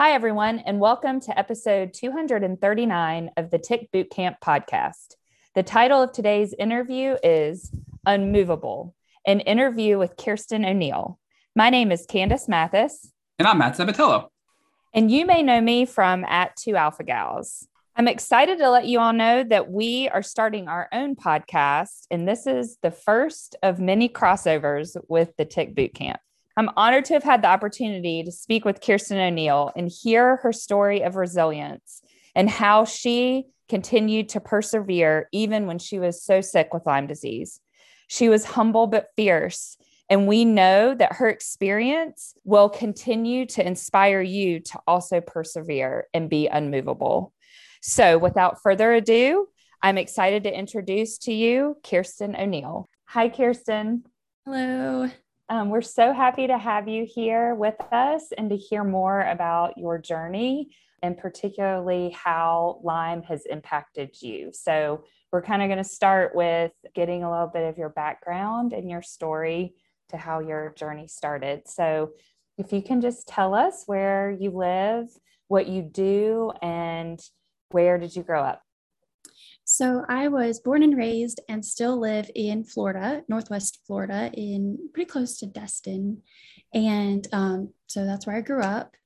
Hi, everyone, and welcome to episode 239 of the Tick Bootcamp podcast. The title of today's interview is Unmovable, an interview with Kirsten O'Neill. My name is Candace Mathis. And I'm Matt Sabatello. And you may know me from at Two Alpha Gals. I'm excited to let you all know that we are starting our own podcast, and this is the first of many crossovers with the Tick Bootcamp. I'm honored to have had the opportunity to speak with Kirsten O'Neill and hear her story of resilience and how she continued to persevere even when she was so sick with Lyme disease. She was humble but fierce. And we know that her experience will continue to inspire you to also persevere and be unmovable. So, without further ado, I'm excited to introduce to you Kirsten O'Neill. Hi, Kirsten. Hello. Um, we're so happy to have you here with us and to hear more about your journey and particularly how Lyme has impacted you. So, we're kind of going to start with getting a little bit of your background and your story to how your journey started. So, if you can just tell us where you live, what you do, and where did you grow up? So I was born and raised and still live in Florida, Northwest Florida, in pretty close to Destin. And um, so that's where I grew up.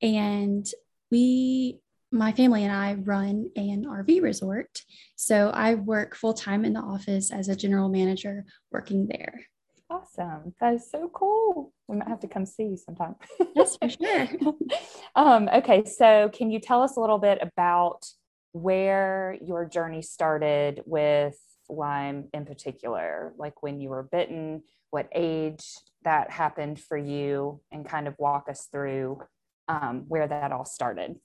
And we, my family and I run an RV resort. So I work full time in the office as a general manager working there. Awesome. That is so cool. We might have to come see you sometime. Yes, for sure. um, okay. So, can you tell us a little bit about where your journey started with Lyme in particular, like when you were bitten, what age that happened for you, and kind of walk us through um, where that all started.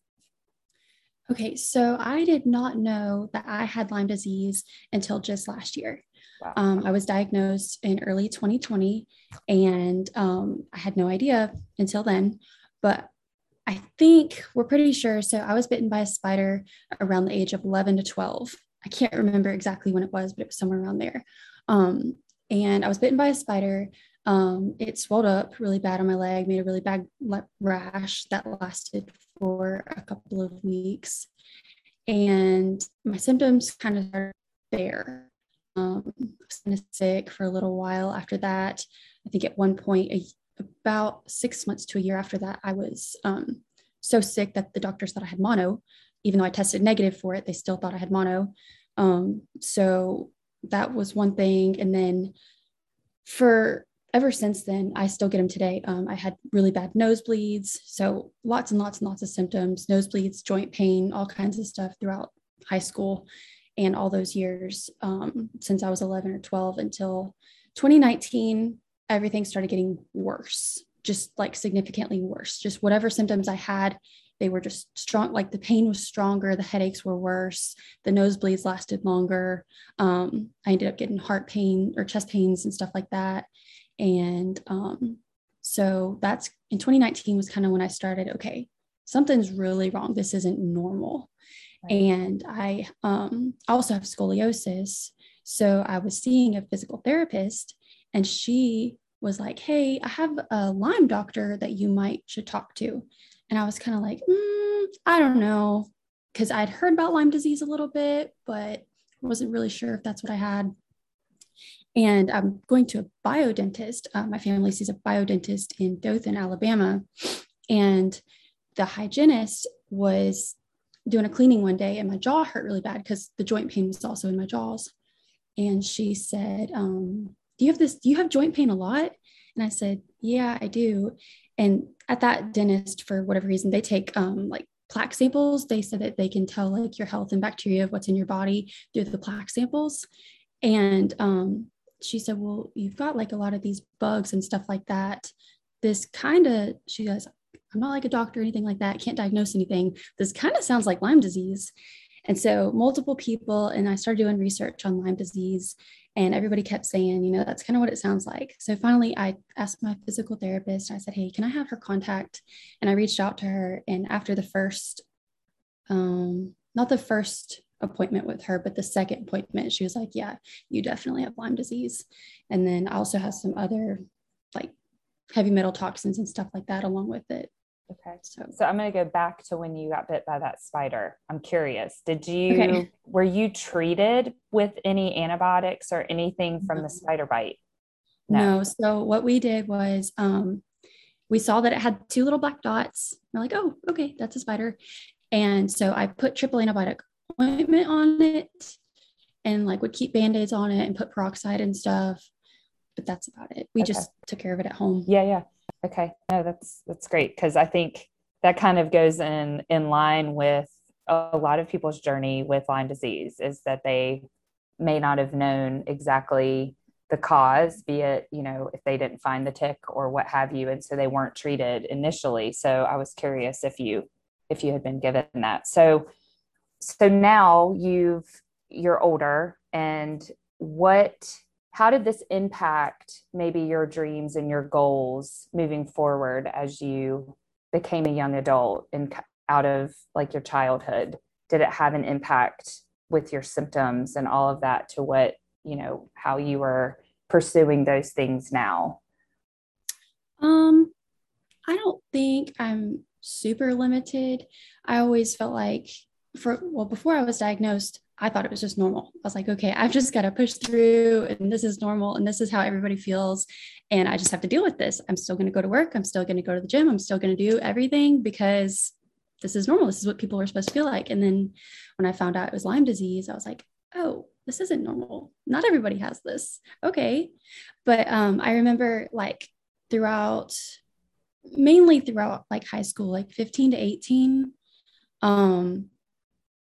Okay, so I did not know that I had Lyme disease until just last year. Wow. Um, I was diagnosed in early 2020, and um, I had no idea until then. But I think we're pretty sure. So I was bitten by a spider around the age of 11 to 12. I can't remember exactly when it was, but it was somewhere around there. Um, and I was bitten by a spider. Um, it swelled up really bad on my leg, made a really bad rash that lasted for a couple of weeks. And my symptoms kind of started there. Um, I was kind of sick for a little while after that. I think at one point, a, about six months to a year after that, I was um, so sick that the doctors thought I had mono. Even though I tested negative for it, they still thought I had mono. Um, so that was one thing. And then for ever since then, I still get them today. Um, I had really bad nosebleeds. So lots and lots and lots of symptoms nosebleeds, joint pain, all kinds of stuff throughout high school and all those years um, since I was 11 or 12 until 2019 everything started getting worse, just like significantly worse. Just whatever symptoms I had, they were just strong. Like the pain was stronger, the headaches were worse, the nosebleeds lasted longer. Um, I ended up getting heart pain or chest pains and stuff like that. And um, so that's in 2019 was kind of when I started, okay, something's really wrong. This isn't normal. Right. And I um, also have scoliosis. So I was seeing a physical therapist and she was like, Hey, I have a Lyme doctor that you might should talk to. And I was kind of like, mm, I don't know. Cause I'd heard about Lyme disease a little bit, but wasn't really sure if that's what I had. And I'm going to a biodentist. Uh, my family sees a biodentist in Dothan, Alabama. And the hygienist was doing a cleaning one day and my jaw hurt really bad because the joint pain was also in my jaws. And she said, um, do you have this do you have joint pain a lot? And i said yeah i do. And at that dentist for whatever reason they take um, like plaque samples. They said that they can tell like your health and bacteria of what's in your body through the plaque samples. And um, she said well you've got like a lot of these bugs and stuff like that. This kind of she goes i'm not like a doctor or anything like that. Can't diagnose anything. This kind of sounds like lyme disease. And so multiple people and i started doing research on lyme disease and everybody kept saying, you know, that's kind of what it sounds like. So finally, I asked my physical therapist, I said, hey, can I have her contact? And I reached out to her. And after the first, um, not the first appointment with her, but the second appointment, she was like, yeah, you definitely have Lyme disease. And then I also have some other like heavy metal toxins and stuff like that along with it. Okay. So, so I'm going to go back to when you got bit by that spider. I'm curious. Did you, okay. were you treated with any antibiotics or anything from the spider bite? No. no. So what we did was, um, we saw that it had two little black dots. We're like, oh, okay, that's a spider. And so I put triple antibiotic ointment on it and like would keep band-aids on it and put peroxide and stuff. But that's about it. We okay. just took care of it at home. Yeah, yeah. Okay. No, that's that's great because I think that kind of goes in in line with a lot of people's journey with Lyme disease is that they may not have known exactly the cause, be it, you know, if they didn't find the tick or what have you. And so they weren't treated initially. So I was curious if you if you had been given that. So so now you've you're older and what how did this impact maybe your dreams and your goals moving forward as you became a young adult and out of like your childhood? Did it have an impact with your symptoms and all of that to what you know how you were pursuing those things now? Um i don't think i'm super limited. I always felt like for well before i was diagnosed I thought it was just normal. I was like, okay, I've just got to push through and this is normal and this is how everybody feels. And I just have to deal with this. I'm still going to go to work. I'm still going to go to the gym. I'm still going to do everything because this is normal. This is what people are supposed to feel like. And then when I found out it was Lyme disease, I was like, oh, this isn't normal. Not everybody has this. Okay. But um, I remember like throughout, mainly throughout like high school, like 15 to 18, um,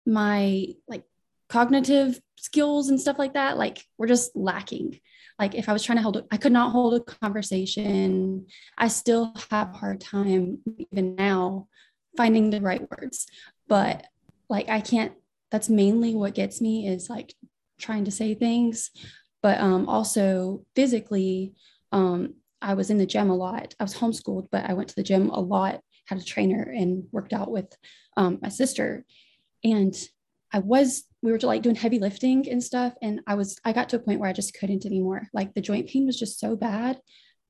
my like cognitive skills and stuff like that like we're just lacking. Like if i was trying to hold i could not hold a conversation. I still have a hard time even now finding the right words. But like i can't that's mainly what gets me is like trying to say things. But um also physically um i was in the gym a lot. I was homeschooled but i went to the gym a lot had a trainer and worked out with um, my sister. And I was we were like doing heavy lifting and stuff and I was I got to a point where I just couldn't anymore. Like the joint pain was just so bad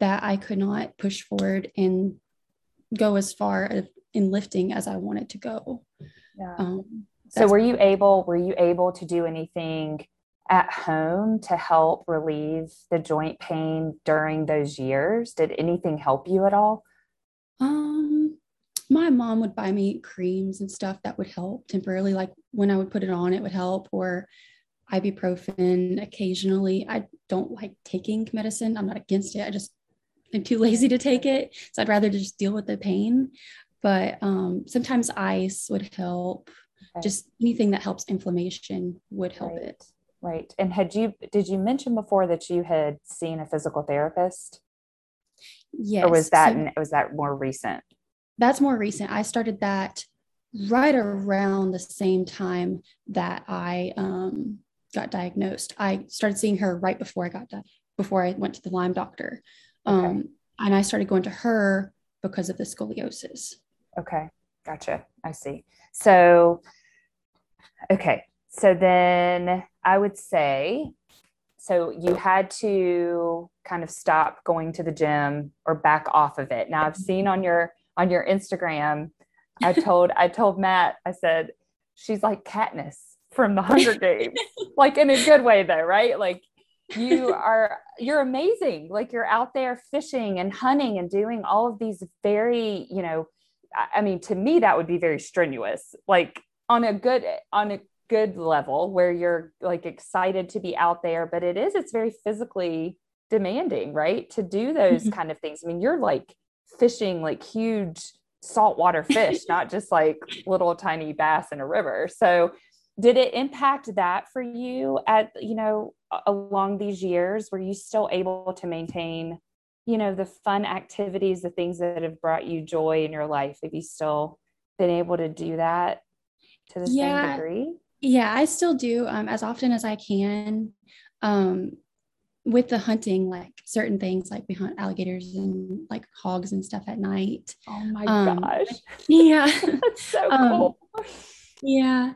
that I could not push forward and go as far in lifting as I wanted to go. Yeah. Um, so were you able were you able to do anything at home to help relieve the joint pain during those years? Did anything help you at all? Um my mom would buy me creams and stuff that would help temporarily. Like when I would put it on, it would help, or ibuprofen occasionally. I don't like taking medicine. I'm not against it. I just am too lazy to take it. So I'd rather just deal with the pain. But um, sometimes ice would help. Okay. Just anything that helps inflammation would help right. it. Right. And had you did you mention before that you had seen a physical therapist? Yes. Or was that so, was that more recent? That's more recent. I started that right around the same time that I um, got diagnosed. I started seeing her right before I got di- before I went to the Lyme doctor, um, okay. and I started going to her because of the scoliosis. Okay, gotcha. I see. So, okay, so then I would say, so you had to kind of stop going to the gym or back off of it. Now I've seen on your on your Instagram, I told I told Matt, I said, she's like Katniss from the Hunger Games. like in a good way though, right? Like you are you're amazing. Like you're out there fishing and hunting and doing all of these very, you know, I mean, to me, that would be very strenuous, like on a good on a good level where you're like excited to be out there, but it is, it's very physically demanding, right? To do those mm-hmm. kind of things. I mean, you're like fishing like huge saltwater fish, not just like little tiny bass in a river. So did it impact that for you at you know along these years? Were you still able to maintain you know the fun activities the things that have brought you joy in your life? Have you still been able to do that to the yeah, same degree? Yeah i still do um, as often as i can. Um, with the hunting, like certain things, like we hunt alligators and like hogs and stuff at night. Oh my um, gosh. Yeah. That's so um, cool. yeah.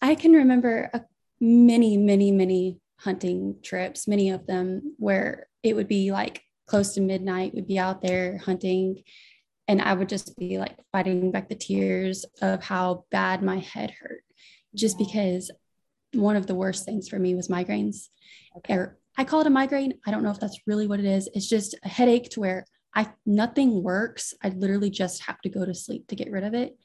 I can remember a, many, many, many hunting trips, many of them where it would be like close to midnight, we'd be out there hunting and I would just be like fighting back the tears of how bad my head hurt, just because one of the worst things for me was migraines. Okay. Or I call it a migraine. I don't know if that's really what it is. It's just a headache to where I nothing works. I literally just have to go to sleep to get rid of it.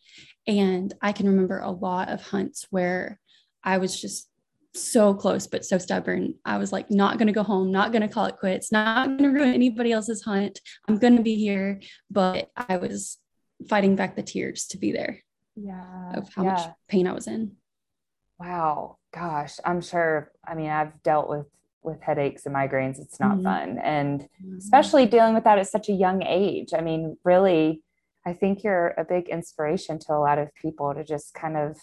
And I can remember a lot of hunts where I was just so close but so stubborn. I was like not going to go home, not going to call it quits, not going to ruin anybody else's hunt. I'm going to be here, but I was fighting back the tears to be there. Yeah. Of how yeah. much pain I was in. Wow. Gosh, I'm sure I mean I've dealt with with headaches and migraines. It's not mm-hmm. fun. And mm-hmm. especially dealing with that at such a young age. I mean, really I think you're a big inspiration to a lot of people to just kind of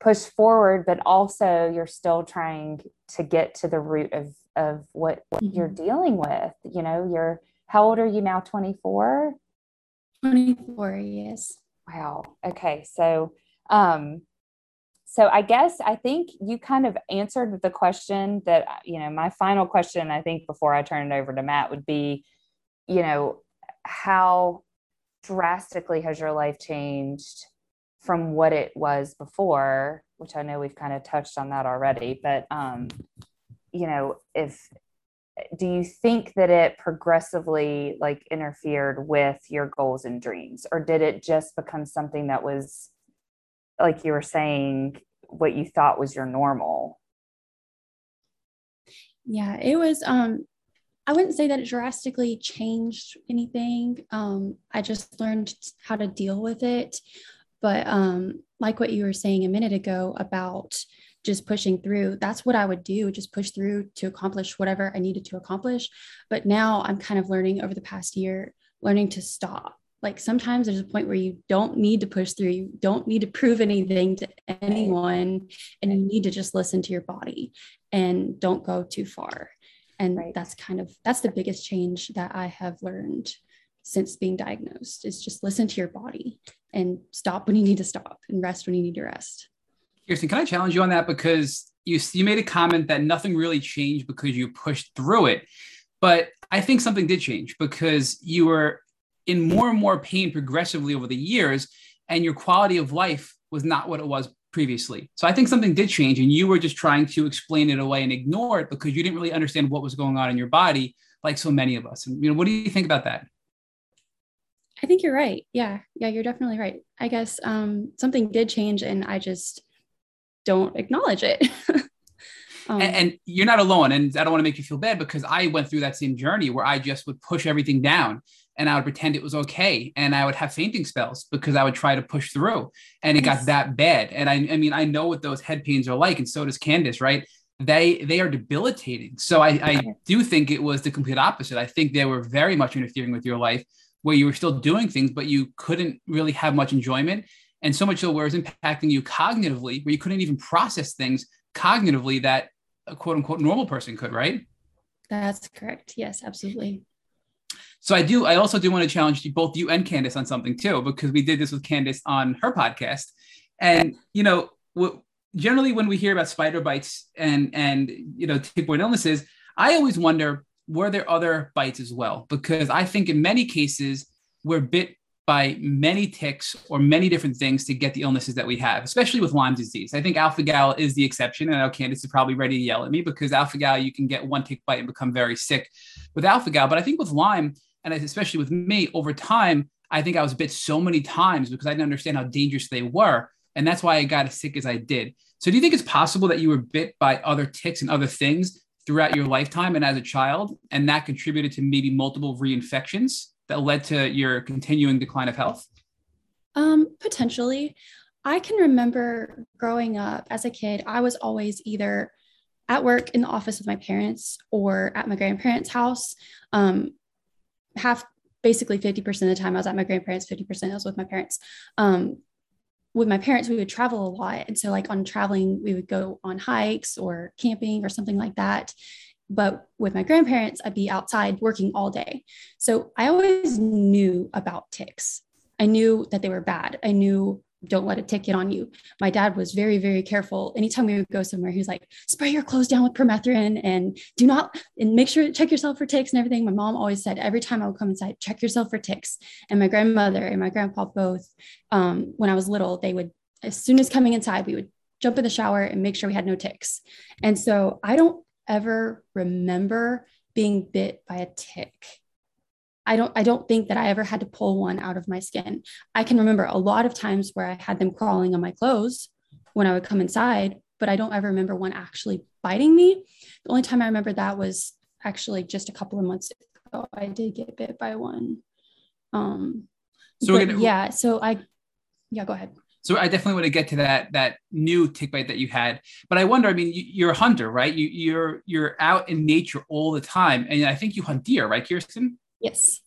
push forward, but also you're still trying to get to the root of of what, what mm-hmm. you're dealing with. You know, you're how old are you now? 24? 24, yes. Wow. Okay. So um so I guess I think you kind of answered the question that you know my final question I think before I turn it over to Matt would be you know how drastically has your life changed from what it was before which i know we've kind of touched on that already but um you know if do you think that it progressively like interfered with your goals and dreams? Or did it just become something that was like you were saying what you thought was your normal yeah it was um I wouldn't say that it drastically changed anything. Um, I just learned how to deal with it. But um, like what you were saying a minute ago about just pushing through, that's what I would do, just push through to accomplish whatever I needed to accomplish. But now I'm kind of learning over the past year, learning to stop. Like sometimes there's a point where you don't need to push through, you don't need to prove anything to anyone, and you need to just listen to your body and don't go too far. And right. that's kind of that's the biggest change that I have learned since being diagnosed is just listen to your body and stop when you need to stop and rest when you need to rest. Kirsten, can I challenge you on that? Because you, you made a comment that nothing really changed because you pushed through it. But I think something did change because you were in more and more pain progressively over the years, and your quality of life was not what it was previously. So I think something did change, and you were just trying to explain it away and ignore it because you didn't really understand what was going on in your body, like so many of us. And you know, what do you think about that? I think you're right. Yeah. Yeah, you're definitely right. I guess um, something did change and I just don't acknowledge it. um, and, and, you're not alone. And I don't want to make you feel bad because I went through that same journey where I just would push everything down and I would pretend it was okay. And I would have fainting spells because I would try to push through and it yes. got that bad. And I, I mean, I know what those head pains are like. And so does Candace, right? They they are debilitating. So I, I do think it was the complete opposite. I think they were very much interfering with your life where you were still doing things, but you couldn't really have much enjoyment. And so much so where it's impacting you cognitively, where you couldn't even process things cognitively that a quote unquote normal person could, right? That's correct. Yes, absolutely. So I do. I also do want to challenge both you and Candace on something too, because we did this with Candace on her podcast, and you know, generally when we hear about spider bites and and you know tick-borne illnesses, I always wonder were there other bites as well? Because I think in many cases, we're bit by many ticks or many different things to get the illnesses that we have, especially with Lyme disease. I think alpha gal is the exception. And I know Candace is probably ready to yell at me because alpha gal, you can get one tick bite and become very sick with alpha gal. But I think with Lyme, and especially with me over time, I think I was bit so many times because I didn't understand how dangerous they were. And that's why I got as sick as I did. So do you think it's possible that you were bit by other ticks and other things throughout your lifetime and as a child, and that contributed to maybe multiple reinfections that led to your continuing decline of health? Um, potentially. I can remember growing up as a kid, I was always either at work in the office with my parents or at my grandparents' house. Um, half, basically 50% of the time I was at my grandparents, 50% I was with my parents. Um, with my parents, we would travel a lot. And so, like on traveling, we would go on hikes or camping or something like that. But with my grandparents, I'd be outside working all day. So I always knew about ticks. I knew that they were bad. I knew don't let it tick it on you. My dad was very, very careful. Anytime we would go somewhere, he was like, spray your clothes down with permethrin and do not, and make sure check yourself for ticks and everything. My mom always said every time I would come inside, check yourself for ticks. And my grandmother and my grandpa both, um, when I was little, they would, as soon as coming inside, we would jump in the shower and make sure we had no ticks. And so I don't ever remember being bit by a tick. I don't I don't think that I ever had to pull one out of my skin. I can remember a lot of times where I had them crawling on my clothes when I would come inside, but I don't ever remember one actually biting me. The only time I remember that was actually just a couple of months ago. I did get bit by one. Um so gonna, yeah, so I yeah, go ahead. So I definitely want to get to that that new tick bite that you had. But I wonder, I mean, you, are a hunter, right? You, you're you're out in nature all the time, and I think you hunt deer, right, Kirsten? Yes.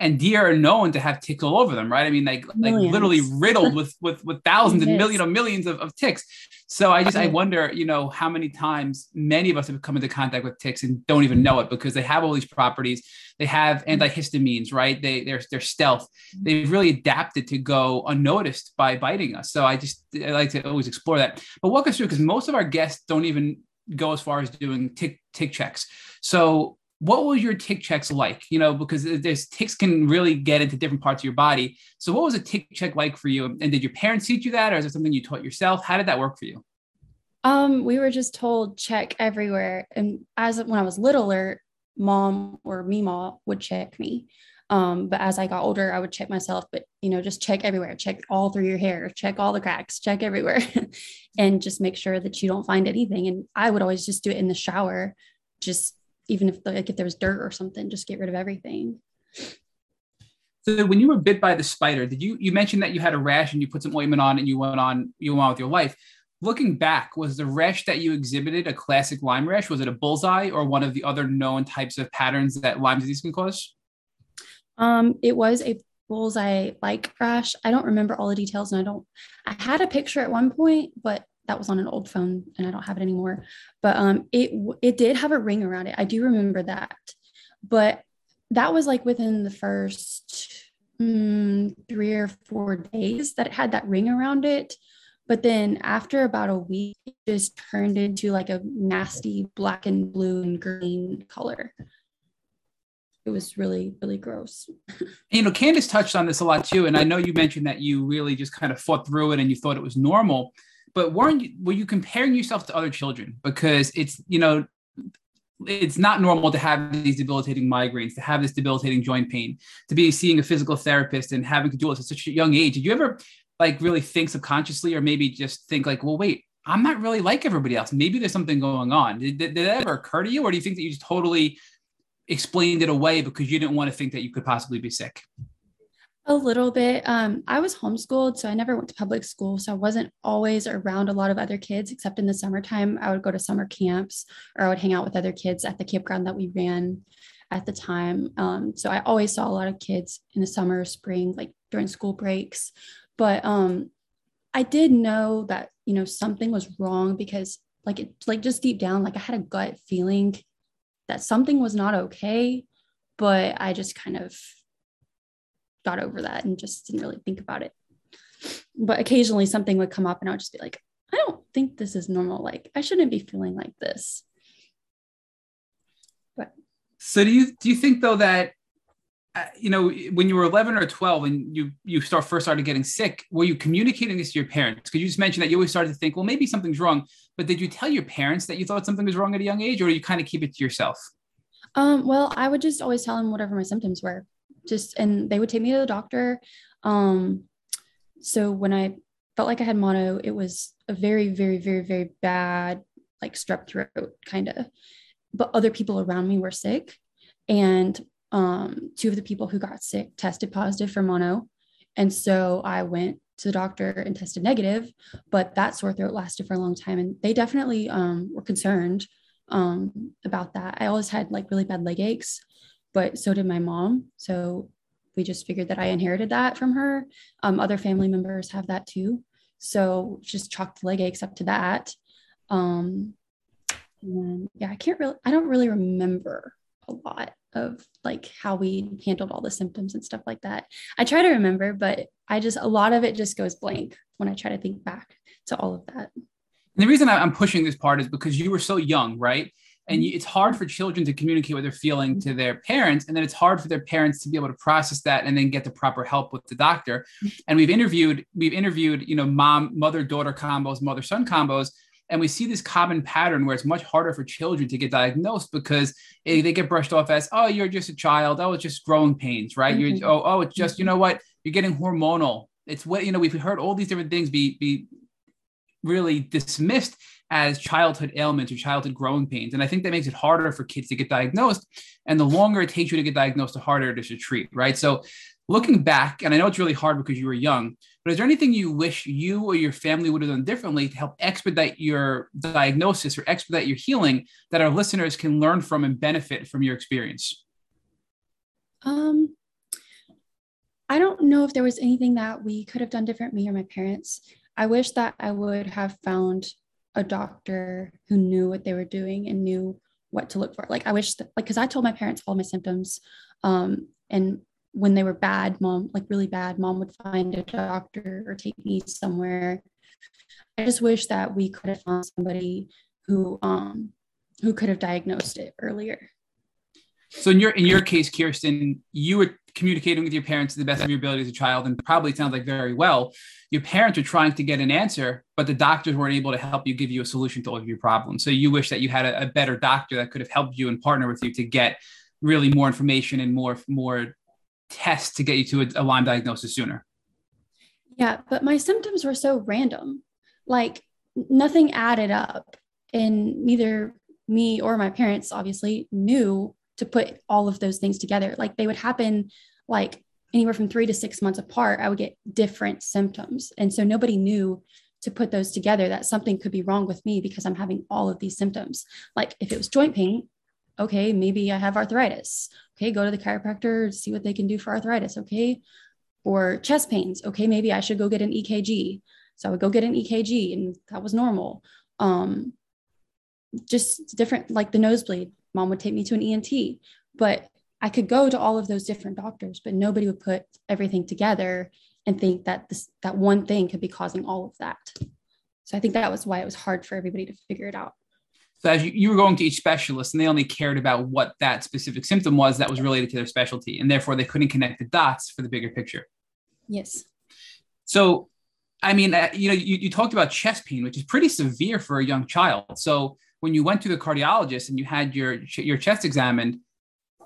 And deer are known to have ticks all over them, right? I mean, like millions. like literally riddled with with with thousands and millions of millions of, of ticks. So I just I wonder, you know, how many times many of us have come into contact with ticks and don't even know it because they have all these properties. They have mm-hmm. antihistamines, right? They they're they're stealth. Mm-hmm. They've really adapted to go unnoticed by biting us. So I just I like to always explore that. But walk us through because most of our guests don't even go as far as doing tick tick checks. So what was your tick checks like? You know, because there's ticks can really get into different parts of your body. So what was a tick check like for you? And did your parents teach you that, or is it something you taught yourself? How did that work for you? Um, we were just told check everywhere. And as when I was littler, mom or Mima would check me. Um, but as I got older, I would check myself, but you know, just check everywhere, check all through your hair, check all the cracks, check everywhere, and just make sure that you don't find anything. And I would always just do it in the shower, just even if like if there was dirt or something, just get rid of everything. So when you were bit by the spider, did you you mentioned that you had a rash and you put some ointment on and you went on you went on with your life? Looking back, was the rash that you exhibited a classic Lyme rash? Was it a bullseye or one of the other known types of patterns that Lyme disease can cause? Um, it was a bullseye like rash. I don't remember all the details and I don't I had a picture at one point, but that was on an old phone and I don't have it anymore. But um, it it did have a ring around it. I do remember that, but that was like within the first mm, three or four days that it had that ring around it. But then after about a week, it just turned into like a nasty black and blue and green color. It was really, really gross. you know, Candace touched on this a lot too. And I know you mentioned that you really just kind of fought through it and you thought it was normal but weren't you, were you comparing yourself to other children because it's you know it's not normal to have these debilitating migraines to have this debilitating joint pain to be seeing a physical therapist and having to do this at such a young age. Did you ever like really think subconsciously or maybe just think like well wait i'm not really like everybody else. Maybe there's something going on. Did, did, that ever occur to you or do you think that you just totally explained it away because you didn't want to think that you could possibly be sick a little bit. Um, I was homeschooled, so I never went to public school. So I wasn't always around a lot of other kids, except in the summertime. I would go to summer camps or I would hang out with other kids at the campground that we ran at the time. Um, so I always saw a lot of kids in the summer, spring, like during school breaks. But um, I did know that, you know, something was wrong because like it like just deep down, like I had a gut feeling that something was not okay. But I just kind of got over that and just didn't really think about it. But occasionally something would come up and I would just be like, I don't think this is normal. Like I shouldn't be feeling like this. But so do you do you think though that uh, you know when you were 11 or 12 and you you start first started getting sick were you communicating this to your parents because you just mentioned that you always started to think well maybe something's wrong but did you tell your parents that you thought something was wrong at a young age or you kind of keep it to yourself um, well i would just always tell them whatever my symptoms were just and they would take me to the doctor. Um so when i felt like i had mono it was a very very very very bad like strep throat kind of. But other people around me were sick. And um two of the people who got sick tested positive for mono. And so i went to the doctor and tested negative but that sore throat lasted for a long time. And they definitely um, were concerned um, about that. I always had like really bad leg aches but so did my mom. So we just figured that I inherited that from her. Um, other family members have that too. So just chalked leg aches up to that. Um, and yeah, I can't really, I don't really remember a lot of like how we handled all the symptoms and stuff like that. I try to remember, but I just a lot of it just goes blank when I try to think back to all of that. And the reason I'm pushing this part is because you were so young, right? And you, it's hard for children to communicate what they're feeling to their parents, and then it's hard for their parents to be able to process that and then get the proper help with the doctor. Mm-hmm. And we've interviewed, we've interviewed, you know, mom, mother, daughter combos, mother, son combos, and we see this common pattern where it's much harder for children to get diagnosed because they get brushed off as, oh, you're just a child. Oh, it's just growing pains, right? Mm-hmm. You're, oh, oh, it's just, you mm-hmm. know what? You're getting hormonal. It's what, you know, we've heard all these different things be, be really dismissed as childhood ailments or childhood growing pains. And I think that makes it harder for kids to get diagnosed. And the longer it takes you to get diagnosed, the harder it is to treat, right? So looking back, and I know it's really hard because you were young, but is there anything you wish you or your family would have done differently to help expedite your diagnosis or expedite your healing that our listeners can learn from and benefit from your experience? Um, I don't know if there was anything that we could have done different, me or my parents. I wish that I would have found a doctor who knew what they were doing and knew what to look for. Like I wish that, like, cause I told my parents all my symptoms. Um, and when they were bad, mom, like really bad, mom would find a doctor or take me somewhere. I just wish that we could have found somebody who um who could have diagnosed it earlier. So in your in your case, Kirsten, you were communicating with your parents to the best of your ability as a child, and probably sounds like very well. Your parents were trying to get an answer, but the doctors weren't able to help you give you a solution to all of your problems. So you wish that you had a, a better doctor that could have helped you and partner with you to get really more information and more more tests to get you to a, a Lyme diagnosis sooner. Yeah, but my symptoms were so random. Like nothing added up. And neither me or my parents obviously knew to put all of those things together. Like they would happen like anywhere from three to six months apart. I would get different symptoms. And so nobody knew to put those together that something could be wrong with me because I'm having all of these symptoms. Like if it was joint pain, okay, maybe I have arthritis. Okay, go to the chiropractor, see what they can do for arthritis. Okay. Or chest pains. Okay, maybe I should go get an EKG. So I would go get an EKG and that was normal. Um, just different, like the nosebleed. Mom would take me to an ENT, but I could go to all of those different doctors, but nobody would put everything together and think that this that one thing could be causing all of that. So I think that was why it was hard for everybody to figure it out. So as you, you were going to each specialist and they only cared about what that specific symptom was that was related to their specialty. And therefore they couldn't connect the dots for the bigger picture. Yes. So, I mean, uh, you know, you, you talked about chest pain, which is pretty severe for a young child. So when you went to the cardiologist and you had your, your chest examined,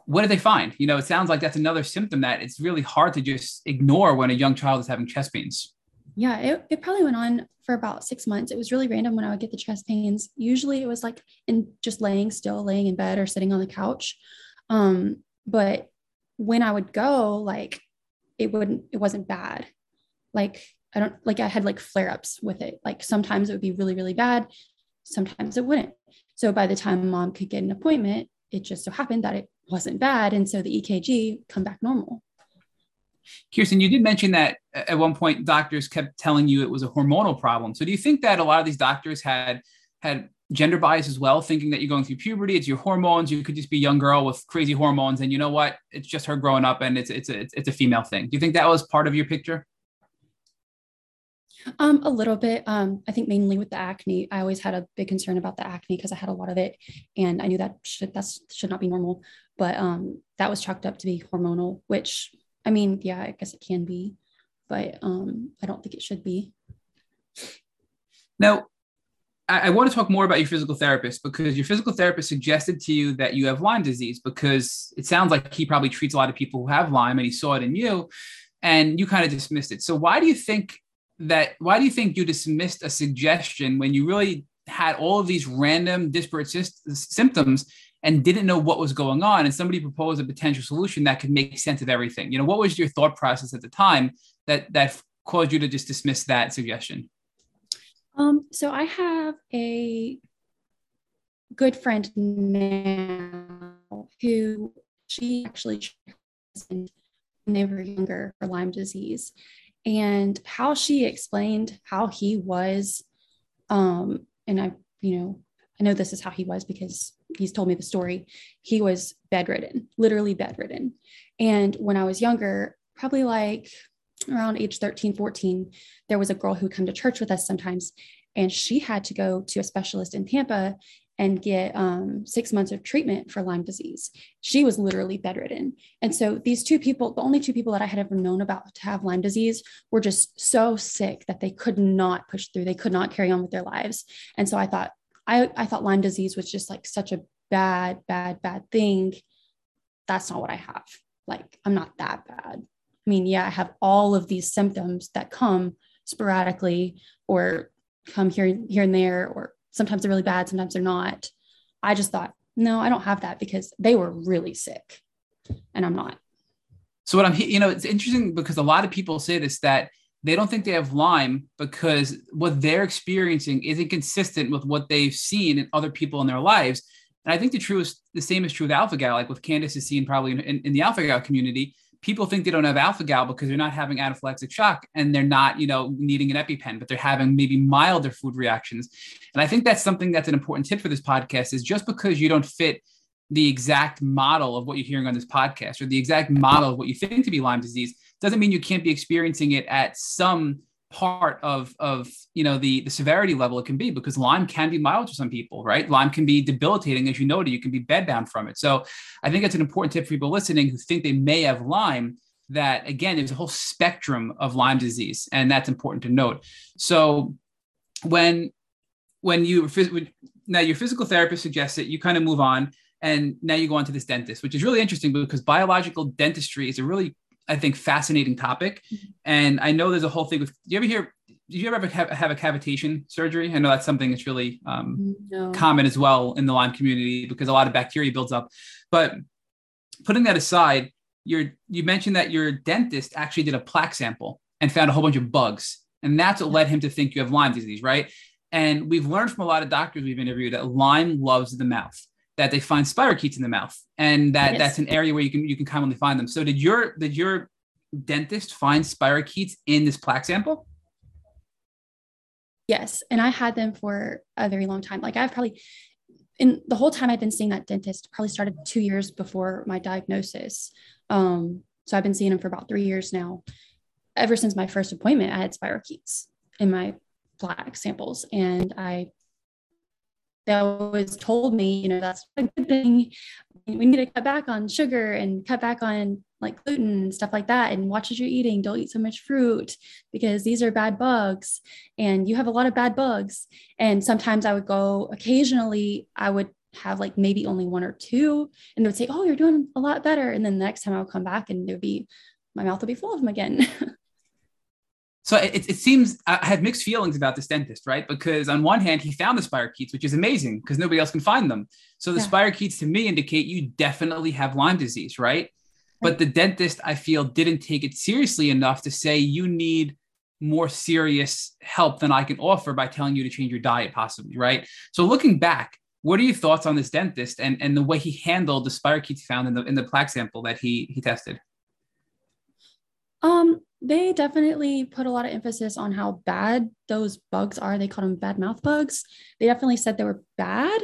what did they find? You know, it sounds like that's another symptom that it's really hard to just ignore when a young child is having chest pains. Yeah, it, it probably went on for about six months. It was really random when I would get the chest pains. Usually it was like in just laying still, laying in bed or sitting on the couch. Um, but when I would go, like it wouldn't, it wasn't bad. Like I don't like I had like flare ups with it. Like sometimes it would be really, really bad. Sometimes it wouldn't. So by the time mom could get an appointment, it just so happened that it wasn't bad. And so the EKG come back normal. Kirsten, you did mention that uh, at one point doctors kept telling you it was a hormonal problem. So do you think that a lot of these doctors had had gender bias as well, thinking that you're going through puberty, it's your hormones, you could just be a young girl with crazy hormones, and you know what? It's just her growing up, and it's it's a, it's a female thing. Do you think that was part of your picture? Um, a little bit. Um, I think mainly with the acne, I always had a big concern about the acne because I had a lot of it, and I knew that should that should not be normal. But um, that was chalked up to be hormonal, which I mean, yeah, I guess it can be, but um, I don't think it should be. Now, I, I want to talk more about your physical therapist because your physical therapist suggested to you that you have Lyme disease because it sounds like he probably treats a lot of people who have Lyme and he saw it in you and you kind of dismissed it. So why do you think that why do you think you dismissed a suggestion when you really had all of these random disparate symptoms and didn't know what was going on? And somebody proposed a potential solution that could make sense of everything. You know what was your thought process at the time that that caused you to just dismiss that suggestion? Um, so i have a good friend now who she actually when they were younger for lyme disease and how she explained how he was um, and i you know I know this is how he was because he's told me the story. He was bedridden, literally bedridden. And when I was younger, probably like around age 13, 14, there was a girl who would come to church with us sometimes. And she had to go to a specialist in Tampa and get um, six months of treatment for Lyme disease. She was literally bedridden. And so these two people, the only two people that I had ever known about to have Lyme disease, were just so sick that they could not push through. They could not carry on with their lives. And so I thought, I, I thought Lyme disease was just like such a bad, bad, bad thing. That's not what I have. Like, I'm not that bad. I mean, yeah, I have all of these symptoms that come sporadically or come here, here and there, or sometimes they're really bad, sometimes they're not. I just thought, no, I don't have that because they were really sick and I'm not. So what I'm, you know, it's interesting because a lot of people say this that they don't think they have Lyme because what they're experiencing isn't consistent with what they've seen in other people in their lives. And I think the true is the same is true with alpha gal, like with Candace is seen probably in, in, in the alpha gal community people think they don't have alpha gal because they're not having anaphylactic shock and they're not, you know, needing an EpiPen, but they're having maybe milder food reactions. And I think that's something that's an important tip for this podcast is just because you don't fit the exact model of what you're hearing on this podcast or the exact model of what you think to be Lyme disease doesn't mean you can't be experiencing it at some part of of you know the the severity level it can be because Lyme can be mild to some people, right? Lyme can be debilitating, as you noted. You can be bedbound from it. So I think it's an important tip for people listening who think they may have Lyme. That again, there's a whole spectrum of Lyme disease, and that's important to note. So when when you now your physical therapist suggests it, you kind of move on, and now you go on to this dentist, which is really interesting because biological dentistry is a really I think, fascinating topic. Mm-hmm. And I know there's a whole thing with. Do you ever hear? Did you ever have, have a cavitation surgery? I know that's something that's really um, no. common as well in the Lyme community because a lot of bacteria builds up. But putting that aside, you you mentioned that your dentist actually did a plaque sample and found a whole bunch of bugs, and that's what led him to think you have Lyme disease, right? And we've learned from a lot of doctors we've interviewed that Lyme loves the mouth that they find spirochetes in the mouth, and that yes. that's an area where you can you can commonly find them. So did your did your dentist find spirochetes in this plaque sample? Yes, and I had them for a very long time. Like I've probably in the whole time I've been seeing that dentist probably started two years before my diagnosis. Um, so I've been seeing him for about three years now. Ever since my first appointment, I had spirochetes in my plaque samples, and I they always told me, you know, that's a good thing. We need to cut back on sugar and cut back on like gluten and stuff like that and watch what you're eating. Don't eat so much fruit because these are bad bugs and you have a lot of bad bugs. And sometimes I would go occasionally, I would have like maybe only one or two and they would say, Oh, you're doing a lot better. And then the next time I would come back and it would be my mouth would be full of them again. So it, it seems I had mixed feelings about this dentist, right? Because on one hand, he found the spirochetes, which is amazing because nobody else can find them. So the yeah. spirochetes to me indicate you definitely have Lyme disease, right? But the dentist, I feel, didn't take it seriously enough to say you need more serious help than I can offer by telling you to change your diet, possibly, right? So looking back, what are your thoughts on this dentist and, and the way he handled the spirochetes found in the in the plaque sample that he he tested? Um, they definitely put a lot of emphasis on how bad those bugs are. They called them bad mouth bugs. They definitely said they were bad,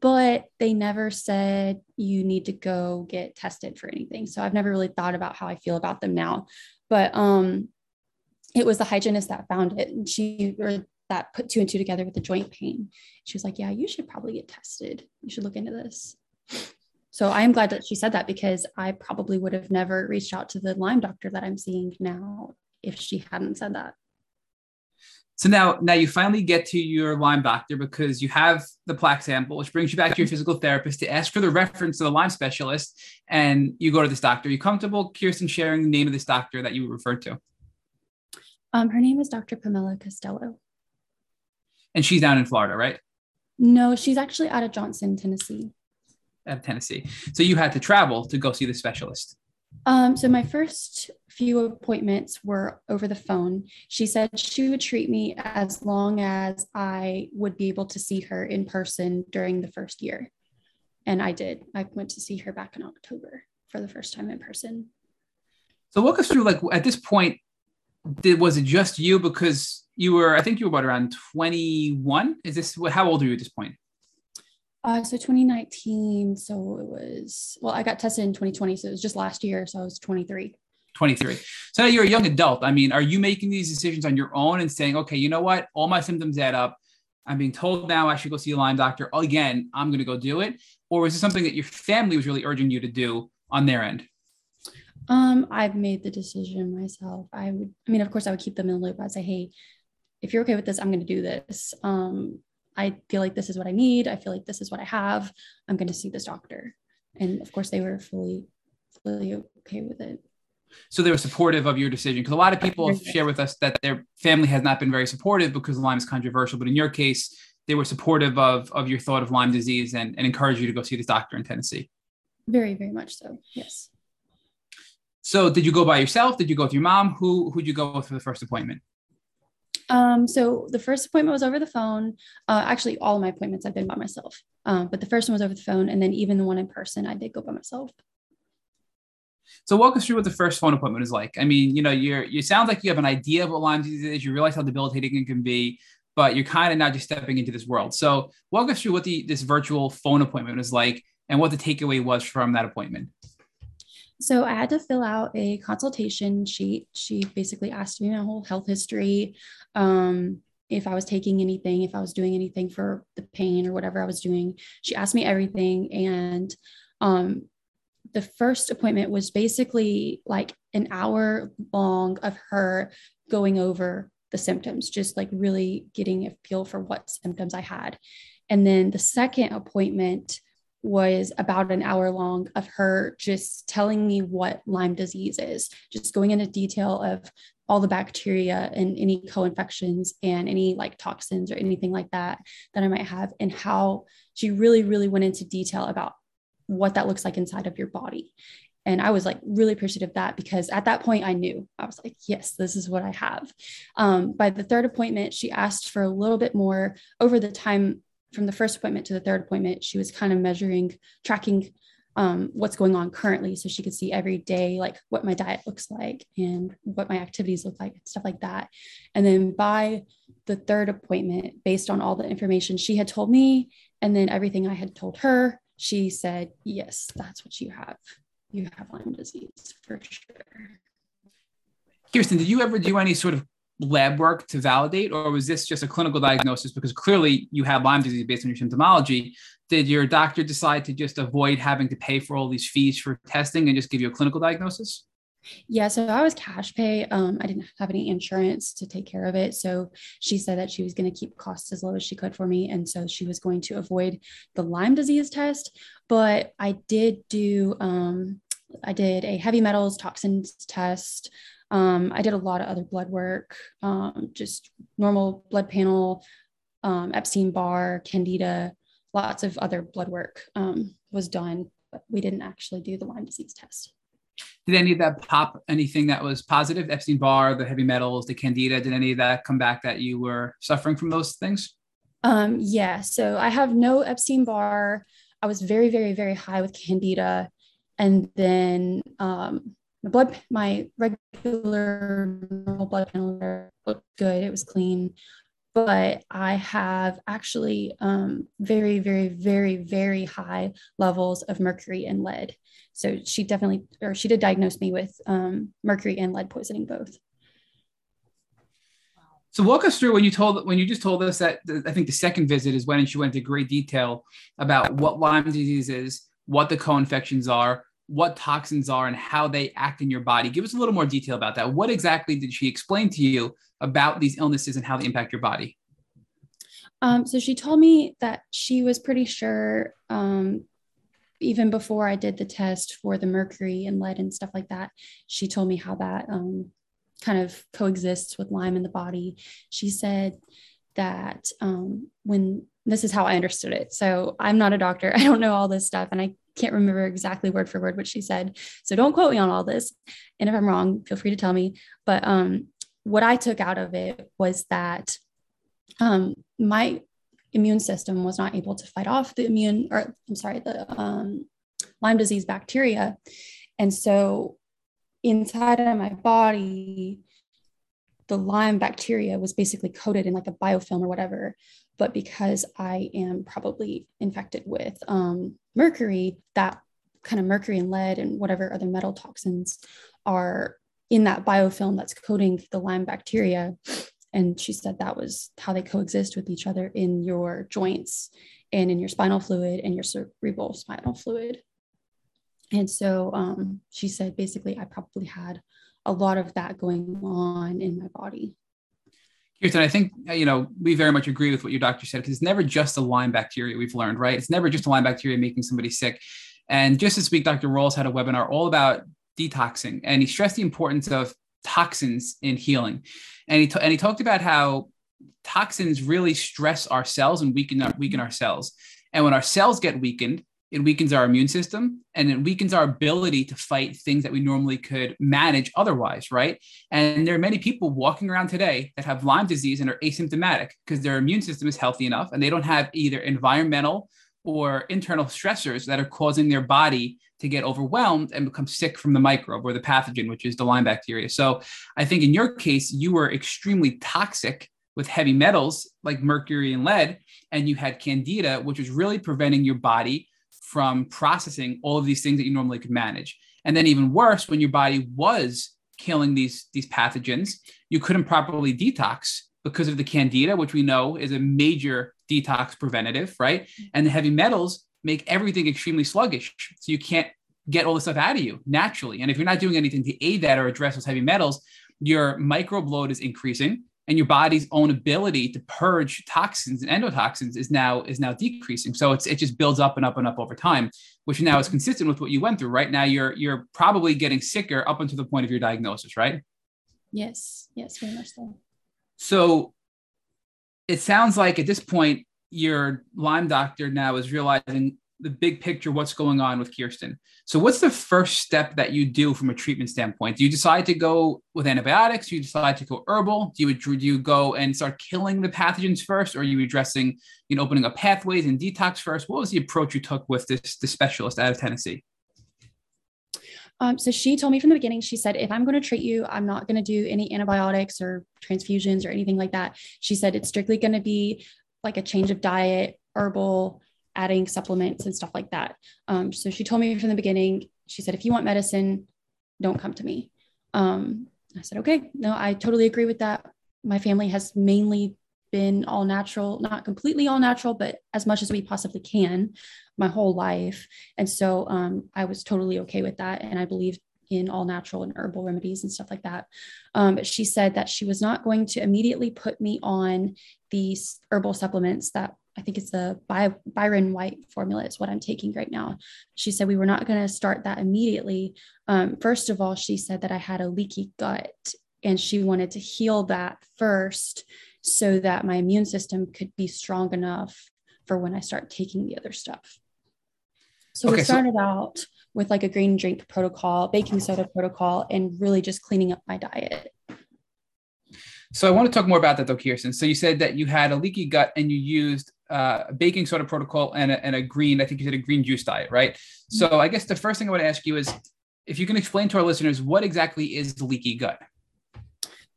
but they never said you need to go get tested for anything. So I've never really thought about how I feel about them now. But um it was the hygienist that found it. And she or that put two and two together with the joint pain. She was like, Yeah, you should probably get tested. You should look into this. So I am glad that she said that because I probably would have never reached out to the Lyme doctor that I'm seeing now if she hadn't said that. So now, now you finally get to your Lyme doctor because you have the plaque sample, which brings you back to your physical therapist to ask for the reference to the Lyme specialist, and you go to this doctor. Are you comfortable, Kirsten, sharing the name of this doctor that you referred to? Um, her name is Dr. Pamela Costello. And she's down in Florida, right? No, she's actually out of Johnson, Tennessee of Tennessee. So you had to travel to go see the specialist. Um, so my first few appointments were over the phone. She said she would treat me as long as I would be able to see her in person during the first year. And I did. I went to see her back in October for the first time in person. So walk us through like at this point, did was it just you because you were I think you were about around 21? Is this how old are you at this point? Uh, so 2019. So it was, well, I got tested in 2020. So it was just last year. So I was 23. 23. So now you're a young adult. I mean, are you making these decisions on your own and saying, okay, you know what? All my symptoms add up. I'm being told now I should go see a Lyme doctor. Again, I'm going to go do it. Or is it something that your family was really urging you to do on their end? Um, I've made the decision myself. I would, I mean, of course, I would keep them in the loop. I'd say, hey, if you're okay with this, I'm going to do this. Um, I feel like this is what I need. I feel like this is what I have. I'm going to see this doctor. And of course, they were fully, fully okay with it. So they were supportive of your decision because a lot of people share with us that their family has not been very supportive because Lyme is controversial. But in your case, they were supportive of, of your thought of Lyme disease and, and encouraged you to go see this doctor in Tennessee. Very, very much so. Yes. So did you go by yourself? Did you go with your mom? Who who'd you go with for the first appointment? Um, so the first appointment was over the phone. Uh, actually, all my appointments I've been by myself. Um, but the first one was over the phone, and then even the one in person, I did go by myself. So walk us through what the first phone appointment is like. I mean, you know, you're you sound like you have an idea of what Lyme disease is. You realize how debilitating it can be, but you're kind of now just stepping into this world. So walk us through what the this virtual phone appointment was like and what the takeaway was from that appointment. So I had to fill out a consultation sheet. She basically asked me my whole health history, um, if I was taking anything, if I was doing anything for the pain or whatever I was doing. She asked me everything, and um, the first appointment was basically like an hour long of her going over the symptoms, just like really getting a feel for what symptoms I had. And then the second appointment was about an hour long of her just telling me what Lyme disease is, just going into detail of all the bacteria and any co-infections and any like toxins or anything like that that I might have and how she really really went into detail about what that looks like inside of your body. And I was like really appreciative of that because at that point I knew I was like, yes, this is what I have. Um, by the third appointment, she asked for a little bit more over the time from the first appointment to the third appointment, she was kind of measuring, tracking um, what's going on currently so she could see every day like what my diet looks like and what my activities look like and stuff like that. And then by the third appointment based on all the information she had told me and then everything i had told her she said yes that's what you have. You have lyme disease for sure. Kirsten did you ever do any sort of lab work to validate, or was this just a clinical diagnosis? Because clearly you have Lyme disease based on your symptomology. Did your doctor decide to just avoid having to pay for all these fees for testing and just give you a clinical diagnosis? Yeah, so I was cash pay. Um, I didn't have any insurance to take care of it. So she said that she was going to keep costs as low as she could for me. And so she was going to avoid the Lyme disease test. But I did do, um, I did a heavy metals toxins test. Um, I did a lot of other blood work, um, just normal blood panel, um, Epstein Barr, Candida, lots of other blood work um, was done, but we didn't actually do the Lyme disease test. Did any of that pop anything that was positive? Epstein Barr, the heavy metals, the Candida, did any of that come back that you were suffering from those things? Um, yeah, so I have no Epstein Barr. I was very, very, very high with Candida. And then um, my blood, my regular normal blood panel looked good. It was clean, but I have actually um, very, very, very, very high levels of mercury and lead. So she definitely, or she did diagnose me with um, mercury and lead poisoning both. So walk us through when you told when you just told us that I think the second visit is when she went into great detail about what Lyme disease is, what the co-infections are, what toxins are and how they act in your body. Give us a little more detail about that. What exactly did she explain to you about these illnesses and how they impact your body? Um, so she told me that she was pretty sure, um, even before I did the test for the mercury and lead and stuff like that, she told me how that um, kind of coexists with Lyme in the body. She said that um, when this is how I understood it. So I'm not a doctor. I don't know all this stuff. And I can't remember exactly word for word what she said. So don't quote me on all this. And if I'm wrong, feel free to tell me. But um, what I took out of it was that um, my immune system was not able to fight off the immune, or I'm sorry, the um, Lyme disease bacteria. And so inside of my body, the Lyme bacteria was basically coated in like a biofilm or whatever. But because I am probably infected with um, mercury, that kind of mercury and lead and whatever other metal toxins are in that biofilm that's coating the Lyme bacteria. And she said that was how they coexist with each other in your joints and in your spinal fluid and your cerebral spinal fluid. And so um, she said basically, I probably had a lot of that going on in my body. Kirsten, I think uh, you know we very much agree with what your doctor said because it's never just a Lyme bacteria. We've learned, right? It's never just a Lyme bacteria making somebody sick. And just this week, Dr. Rawls had a webinar all about detoxing, and he stressed the importance of toxins in healing. And he, t- and he talked about how toxins really stress our cells and weaken our, weaken our cells. And when our cells get weakened, it weakens our immune system and it weakens our ability to fight things that we normally could manage otherwise, right? And there are many people walking around today that have Lyme disease and are asymptomatic because their immune system is healthy enough and they don't have either environmental or internal stressors that are causing their body to get overwhelmed and become sick from the microbe or the pathogen, which is the Lyme bacteria. So I think in your case, you were extremely toxic with heavy metals like mercury and lead, and you had candida, which was really preventing your body from processing all of these things that you normally could manage. And then even worse, when your body was killing these, these pathogens, you couldn't properly detox because of the candida, which we know is a major detox preventative, right? Mm-hmm. And the heavy metals make everything extremely sluggish. So you can't get all the stuff out of you naturally. And if you're not doing anything to aid that or address those heavy metals, your microbe load is increasing and your body's own ability to purge toxins and endotoxins is now is now decreasing. So it's it just builds up and up and up over time, which now is consistent with what you went through. Right now, you're you're probably getting sicker up until the point of your diagnosis, right? Yes, yes, very much so. So it sounds like at this point, your Lyme doctor now is realizing the big picture, what's going on with Kirsten. So, what's the first step that you do from a treatment standpoint? Do you decide to go with antibiotics? Do you decide to go herbal? Do you, do you go and start killing the pathogens first? Or are you addressing, you know, opening up pathways and detox first? What was the approach you took with this, this specialist out of Tennessee? Um, so she told me from the beginning, she said, if I'm going to treat you, I'm not going to do any antibiotics or transfusions or anything like that. She said, it's strictly going to be like a change of diet, herbal, adding supplements and stuff like that. Um, so she told me from the beginning, she said, if you want medicine, don't come to me. Um, I said, okay, no, I totally agree with that. My family has mainly been all natural, not completely all natural, but as much as we possibly can my whole life. And so um, I was totally okay with that. And I believed in all natural and herbal remedies and stuff like that. Um, but she said that she was not going to immediately put me on these herbal supplements that I think it's the By- Byron White formula is what I'm taking right now. She said we were not going to start that immediately. Um, first of all, she said that I had a leaky gut and she wanted to heal that first so that my immune system could be strong enough for when I start taking the other stuff. So okay, we started so- out with like a green drink protocol, baking soda protocol, and really just cleaning up my diet. So I want to talk more about that though, Kirsten. So you said that you had a leaky gut and you used uh, baking soda protocol and a, and a green, I think you said a green juice diet, right? Mm-hmm. So I guess the first thing I want to ask you is if you can explain to our listeners what exactly is leaky gut?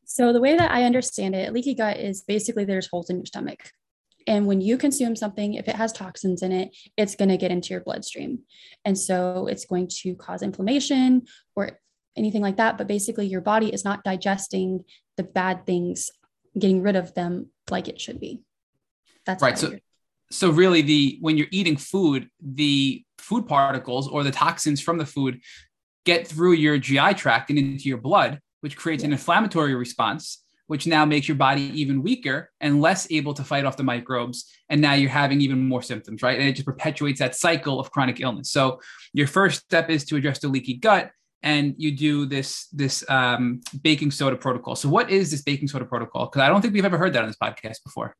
So the way that I understand it, leaky gut is basically there's holes in your stomach. And when you consume something, if it has toxins in it, it's going to get into your bloodstream. And so it's going to cause inflammation or anything like that. But basically, your body is not digesting the bad things, getting rid of them like it should be. That's right. So, so really, the when you're eating food, the food particles or the toxins from the food get through your GI tract and into your blood, which creates yeah. an inflammatory response which now makes your body even weaker and less able to fight off the microbes. And now you're having even more symptoms, right? And it just perpetuates that cycle of chronic illness. So your first step is to address the leaky gut and you do this this um, baking soda protocol. So, what is this baking soda protocol? Because I don't think we've ever heard that on this podcast before.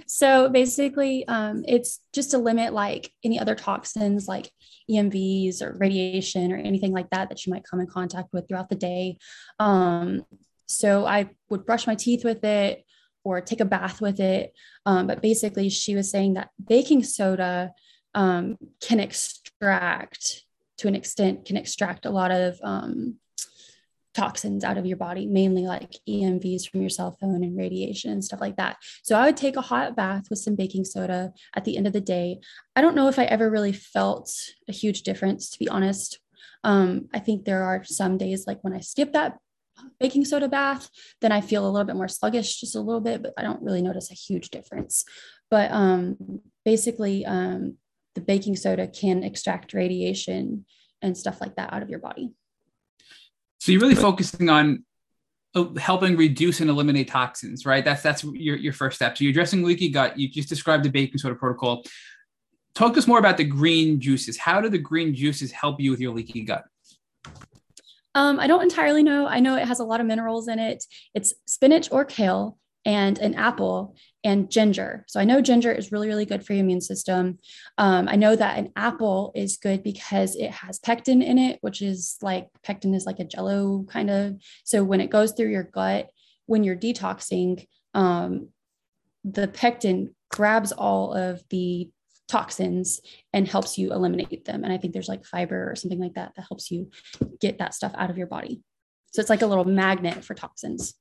so, basically, um, it's just to limit like any other toxins like EMFs or radiation or anything like that that you might come in contact with throughout the day. Um, so I would brush my teeth with it or take a bath with it. Um, but basically, she was saying that baking soda um, can extract, to an extent, can extract a lot of um, toxins out of your body, mainly like EMFs from your cell phone and radiation and stuff like that. So I would take a hot bath with some baking soda at the end of the day. I don't know if I ever really felt a huge difference, to be honest. Um, I think there are some days like when I skip that baking soda bath, then I feel a little bit more sluggish, just a little bit, but I don't really notice a huge difference. But um, basically, um, the baking soda can extract radiation and stuff like that out of your body. So you're really focusing on uh, helping reduce and eliminate toxins, right? That's that's your, your first step. So you're addressing leaky gut. You just described the baking soda protocol. Talk to us more about the green juices. How do the green juices help you with your leaky gut? Um, I don't entirely know. I know it has a lot of minerals in it. It's spinach or kale and an apple and ginger. So I know ginger is really, really good for your immune system. Um, I know that an apple is good because it has pectin in it, which is like pectin is like a jello kind of. So when it goes through your gut, when you're detoxing, um, the pectin grabs all of the toxins and helps you eliminate them. And I think there's like fiber or something like that that helps you get that stuff out of your body. So it's like a little magnet for toxins.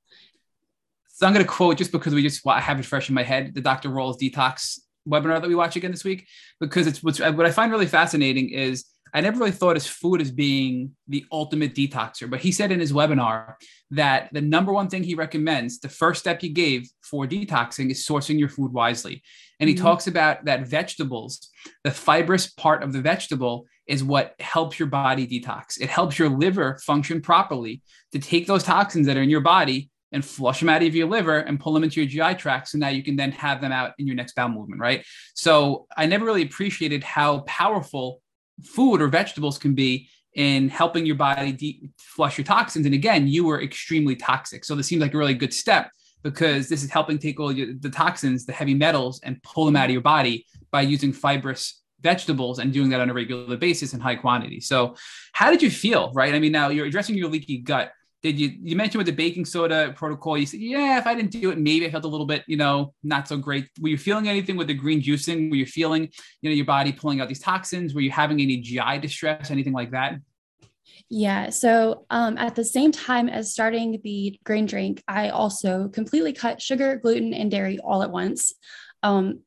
So I'm going to quote just because we just I have it fresh in my head the Dr. Rawls detox webinar that we watch again this week because it's what's what I find really fascinating is I never really thought of food as being the ultimate detoxer, but he said in his webinar that the number one thing he recommends, the first step he gave for detoxing is sourcing your food wisely. And he mm-hmm. talks about that vegetables, the fibrous part of the vegetable is what helps your body detox. It helps your liver function properly to take those toxins that are in your body and flush them out of your liver and pull them into your GI tract. So now you can then have them out in your next bowel movement, right? So I never really appreciated how powerful food or vegetables can be in helping your body de- flush your toxins. And again, you were extremely toxic. So this seems like a really good step because this is helping take all your, the toxins, the heavy metals, and pull them out of your body by using fibrous vegetables and doing that on a regular basis in high quantity. So, how did you feel? Right? I mean, now you're addressing your leaky gut did you you mentioned with the baking soda protocol you said yeah if i didn't do it maybe i felt a little bit you know not so great were you feeling anything with the green juicing were you feeling you know your body pulling out these toxins were you having any gi distress anything like that yeah. So um, at the same time as starting the green drink, I also completely cut sugar, gluten, and dairy all at once. Um,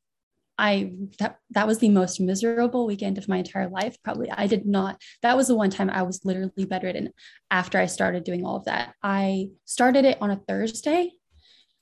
I that that was the most miserable weekend of my entire life. Probably I did not. That was the one time I was literally bedridden after I started doing all of that. I started it on a Thursday.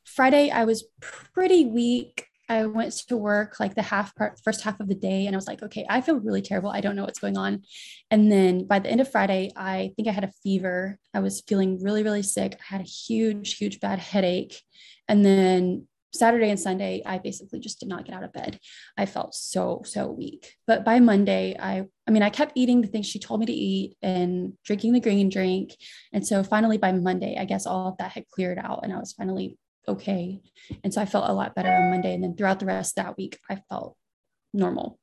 Friday I was pretty weak. I went to work like the half part first half of the day and I was like, okay, I feel really terrible. I don't know what's going on. And then by the end of Friday, I think I had a fever. I was feeling really, really sick. I had a huge, huge bad headache. And then Saturday and Sunday, I basically just did not get out of bed. I felt so, so weak. But by Monday, I I mean, I kept eating the things she told me to eat and drinking the green drink. And so finally by Monday, I guess all of that had cleared out and I was finally okay. And so I felt a lot better on Monday. And then throughout the rest of that week, I felt normal.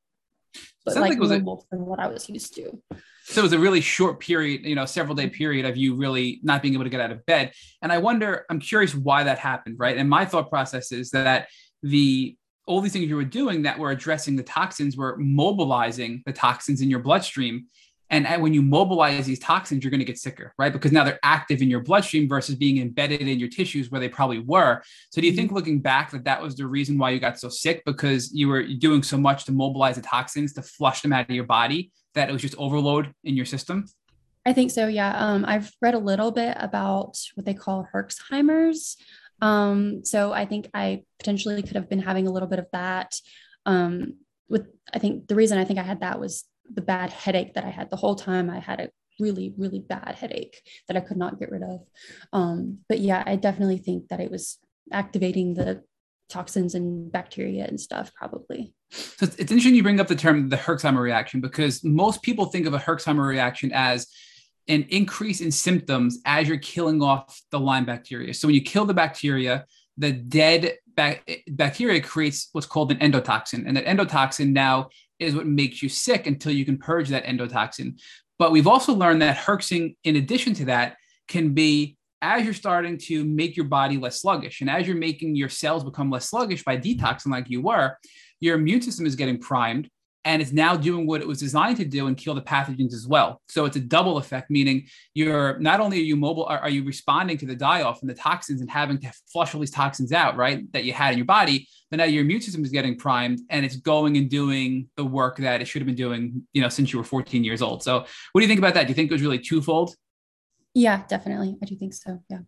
But Sounds like, like normal a- from what I was used to so it was a really short period you know several day period of you really not being able to get out of bed and i wonder i'm curious why that happened right and my thought process is that the all these things you were doing that were addressing the toxins were mobilizing the toxins in your bloodstream and when you mobilize these toxins, you're going to get sicker, right? Because now they're active in your bloodstream versus being embedded in your tissues where they probably were. So, do you think mm-hmm. looking back that that was the reason why you got so sick because you were doing so much to mobilize the toxins to flush them out of your body that it was just overload in your system? I think so. Yeah. Um, I've read a little bit about what they call Herxheimer's. Um, so I think I potentially could have been having a little bit of that. Um, with I think the reason I think I had that was the bad headache that I had the whole time. I had a really, really bad headache that I could not get rid of. Um, but yeah, I definitely think that it was activating the toxins and bacteria and stuff, probably. So it's interesting you bring up the term the Herxheimer reaction because most people think of a Herxheimer reaction as an increase in symptoms as you're killing off the Lyme bacteria. So when you kill the bacteria, the dead bacteria creates what's called an endotoxin. And that endotoxin now is what makes you sick until you can purge that endotoxin. But we've also learned that herxing, in addition to that, can be as you're starting to make your body less sluggish and as you're making your cells become less sluggish by detoxing like you were, your immune system is getting primed and it's now doing what it was designed to do and kill the pathogens as well. So it's a double effect, meaning you're not only are you mobile, are, are you responding to the die off and the toxins and having to flush all these toxins out, right, that you had in your body, but now your immune system is getting primed and it's going and doing the work that it should have been doing, you know, since you were 14 years old. So what do you think about that? Do you think it was really twofold? Yeah, definitely. I do think so. Yeah.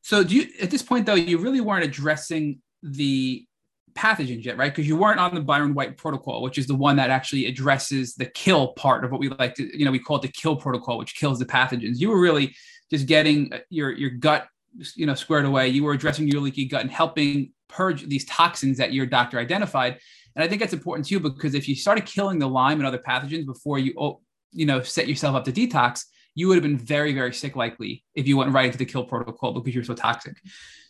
So do you at this point though, you really weren't addressing the pathogens yet, right? Because you weren't on the Byron White protocol, which is the one that actually addresses the kill part of what we like to, you know, we call it the kill protocol, which kills the pathogens. You were really just getting uh, your your gut, you know, squared away. You were addressing your leaky gut and helping purge these toxins that your doctor identified. And I think that's important too because if you started killing the Lyme and other pathogens before you, oh, you know, set yourself up to detox, you would have been very, very sick likely if you went right into the kill protocol because you're so toxic.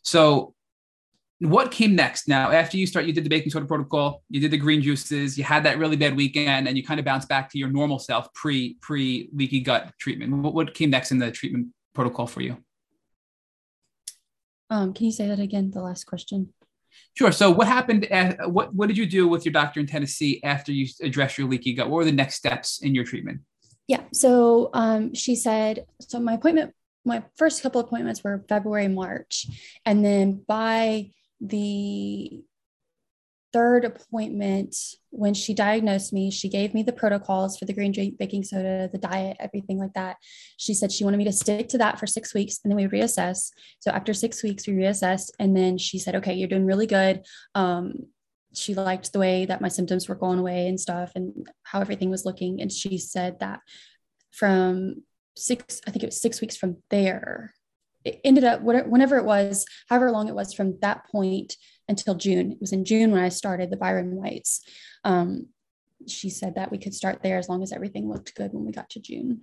So what came next? Now after you start you did the baking soda protocol you did the green juices you had that really bad weekend and you kind of bounced back to your normal self pre pre leaky gut treatment. What, what came next in the treatment protocol for you? Um, can you say that again the last question? Sure. So what happened at, what what did you do with your doctor in tennessee after you addressed your leaky gut? What were the next steps in your treatment? Yeah. So um, she said so my appointment my first couple appointments were february march and then by the third appointment, when she diagnosed me, she gave me the protocols for the green drink, baking soda, the diet, everything like that. She said she wanted me to stick to that for six weeks and then we reassess. So after six weeks, we reassessed. And then she said, okay, you're doing really good. Um, she liked the way that my symptoms were going away and stuff and how everything was looking. And she said that from six, I think it was six weeks from there, it ended up whenever it was, however long it was from that point until June. It was in June when I started the Byron Whites. Um, she said that we could start there as long as everything looked good when we got to June.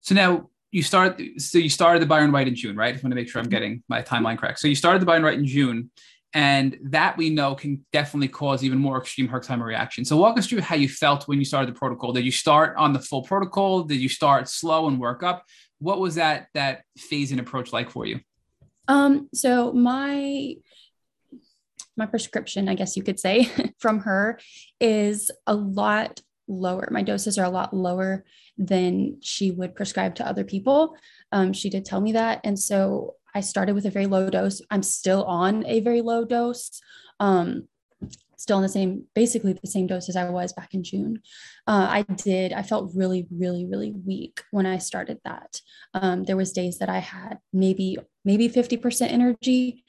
So now you start. So you started the Byron White in June, right? I want to make sure I'm getting my timeline correct. So you started the Byron White in June, and that we know can definitely cause even more extreme Herxheimer reaction. So walk us through how you felt when you started the protocol. Did you start on the full protocol? Did you start slow and work up? What was that that phase and approach like for you? Um, so my my prescription, I guess you could say, from her is a lot lower. My doses are a lot lower than she would prescribe to other people. Um, she did tell me that. And so I started with a very low dose. I'm still on a very low dose. Um, still in the same, basically the same dose as I was back in June. Uh, I did, I felt really, really, really weak when I started that. Um, there was days that I had maybe, maybe 50% energy.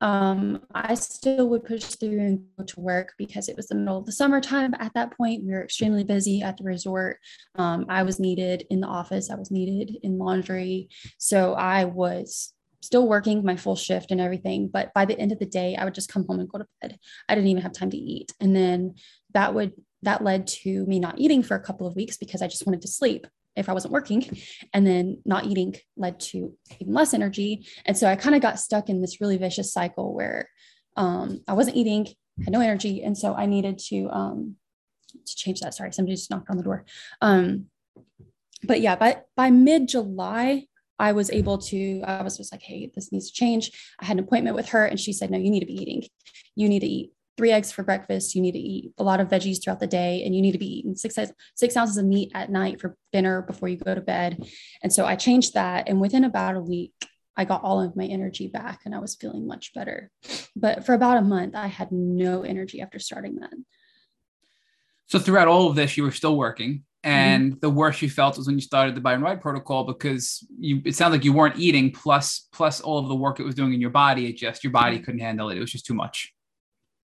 Um, I still would push through and go to work because it was the middle of the summertime. At that point, we were extremely busy at the resort. Um, I was needed in the office, I was needed in laundry. So I was still working my full shift and everything. But by the end of the day, I would just come home and go to bed. I didn't even have time to eat. And then that would, that led to me not eating for a couple of weeks because I just wanted to sleep if I wasn't working. And then not eating led to even less energy. And so I kind of got stuck in this really vicious cycle where um, I wasn't eating, had no energy. And so I needed to, um, to change that. Sorry, somebody just knocked on the door. Um, but yeah, by, by mid July, I was able to, I was just like, hey, this needs to change. I had an appointment with her and she said, no, you need to be eating. You need to eat three eggs for breakfast. You need to eat a lot of veggies throughout the day and you need to be eating six, six ounces of meat at night for dinner before you go to bed. And so I changed that. And within about a week, I got all of my energy back and I was feeling much better. But for about a month, I had no energy after starting that. So throughout all of this, you were still working. Mm-hmm. and mm-hmm. the worst you felt was when you started the Byron White protocol because you it sounded like you weren't eating plus plus all of the work it was doing in your body it just your body mm-hmm. couldn't handle it it was just too much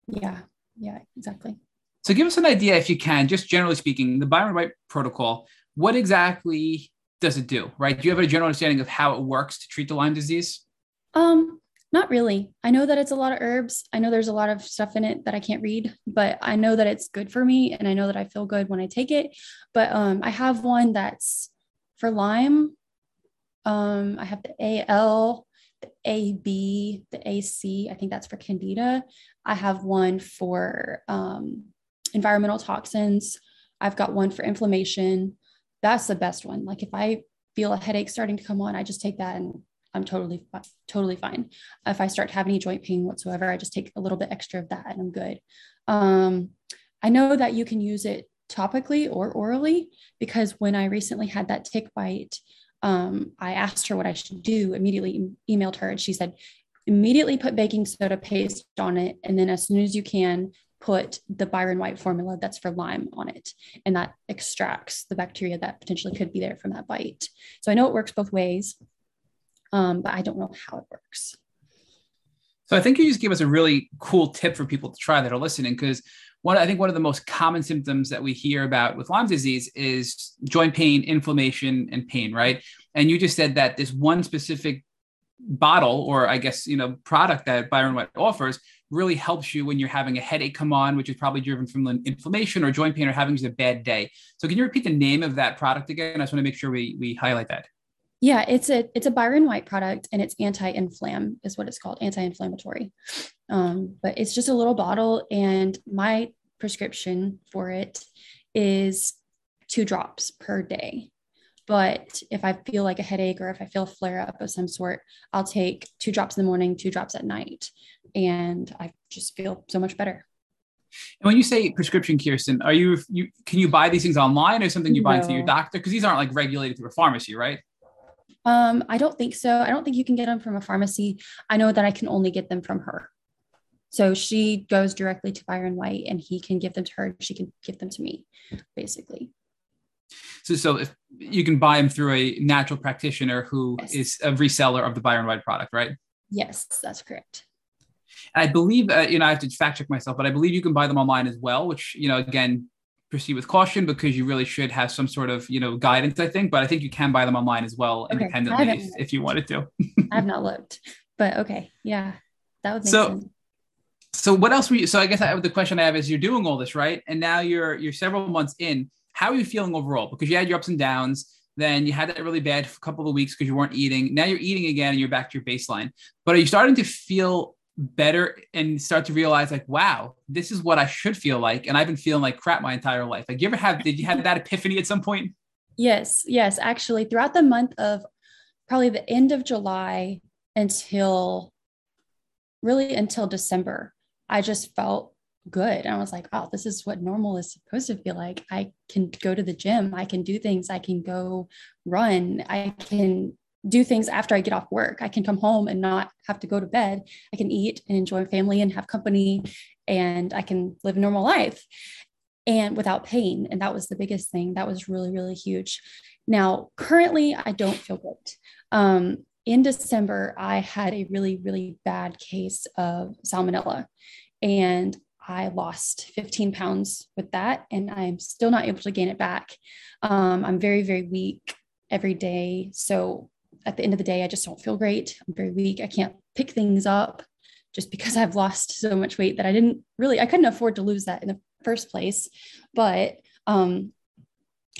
yeah yeah exactly so give us an idea if you can just generally speaking the Byron White protocol what exactly does it do right do you have a general understanding of how it works to treat the Lyme disease um not really. I know that it's a lot of herbs. I know there's a lot of stuff in it that I can't read, but I know that it's good for me and I know that I feel good when I take it. But um, I have one that's for Lyme. Um, I have the AL, the AB, the AC. I think that's for Candida. I have one for um, environmental toxins. I've got one for inflammation. That's the best one. Like if I feel a headache starting to come on, I just take that and I'm totally totally fine. If I start to have any joint pain whatsoever, I just take a little bit extra of that and I'm good. Um, I know that you can use it topically or orally because when I recently had that tick bite, um, I asked her what I should do. Immediately emailed her and she said, immediately put baking soda paste on it, and then as soon as you can, put the Byron White formula that's for Lyme on it, and that extracts the bacteria that potentially could be there from that bite. So I know it works both ways, um, but I don't know how it works. So I think you just gave us a really cool tip for people to try that are listening because one I think one of the most common symptoms that we hear about with Lyme disease is joint pain, inflammation, and pain, right? And you just said that this one specific bottle or I guess you know product that Byron White offers really helps you when you're having a headache come on, which is probably driven from inflammation or joint pain or having just a bad day. So can you repeat the name of that product again? I just want to make sure we we highlight that. Yeah, it's a it's a Byron White product and it's anti-inflam is what it's called, anti-inflammatory. Um, but it's just a little bottle, and my prescription for it is two drops per day. But if I feel like a headache or if I feel a flare up of some sort, I'll take two drops in the morning, two drops at night, and I just feel so much better. And when you say prescription, Kirsten, are you you can you buy these things online or something you buy no. through your doctor? Because these aren't like regulated through a pharmacy, right? Um, I don't think so. I don't think you can get them from a pharmacy. I know that I can only get them from her. So she goes directly to Byron White and he can give them to her. She can give them to me, basically. So, so if you can buy them through a natural practitioner who yes. is a reseller of the Byron White product, right? Yes, that's correct. I believe, uh, you know, I have to fact check myself, but I believe you can buy them online as well, which, you know, again, proceed with caution because you really should have some sort of you know guidance i think but i think you can buy them online as well okay. independently if, if, you wanted to. I have not looked but okay. Yeah that would make so, sense. so what else were you so i guess I, the question i have is you're doing all this right? And now you're you're several months in. How are you feeling overall? Because you had your ups and downs then you had that really bad couple of weeks because you weren't eating. Now you're eating again and you're back to your baseline. But are you starting to feel better and start to realize like wow this is what i should feel like and i've been feeling like crap my entire life. Like you ever have did you have that epiphany at some point? Yes yes actually throughout the month of probably the end of july until really until december i just felt good. And i was like oh this is what normal is supposed to feel like. I can go to the gym. I can do things. I can go run. I can do things after I get off work. I can come home and not have to go to bed. I can eat and enjoy family and have company and I can live a normal life and without pain. And that was the biggest thing. That was really, really huge. Now, currently, I don't feel great. Um, in December, I had a really, really bad case of salmonella and I lost 15 pounds with that, and I'm still not able to gain it back. Um, I'm very, very weak every day. So at the end of the day, I just don't feel great. I'm very weak. I can't pick things up just because I've lost so much weight that I didn't really, I couldn't afford to lose that in the first place. But um,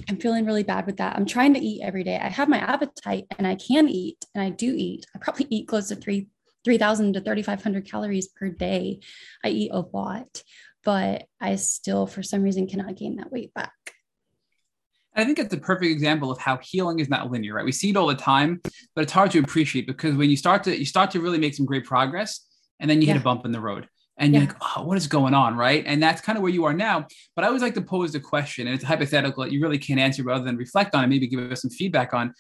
I'm feeling really bad with that. I'm trying to eat every day. I have my appetite and I can eat and I do eat. I probably eat close to three, 3,000 to 3,500 calories per day. I eat a lot, but I still, for some reason, cannot gain that weight back. I think it's a perfect example of how healing is not linear, right? We see it all the time, but it's hard to appreciate because when you start to you start to really make some great progress, and then you yeah. hit a bump in the road, and yeah. you're like, oh, what is going on, right? And that's kind of where you are now. But I always like to pose the question, and it's hypothetical that you really can't answer rather than reflect on and maybe give us some feedback on.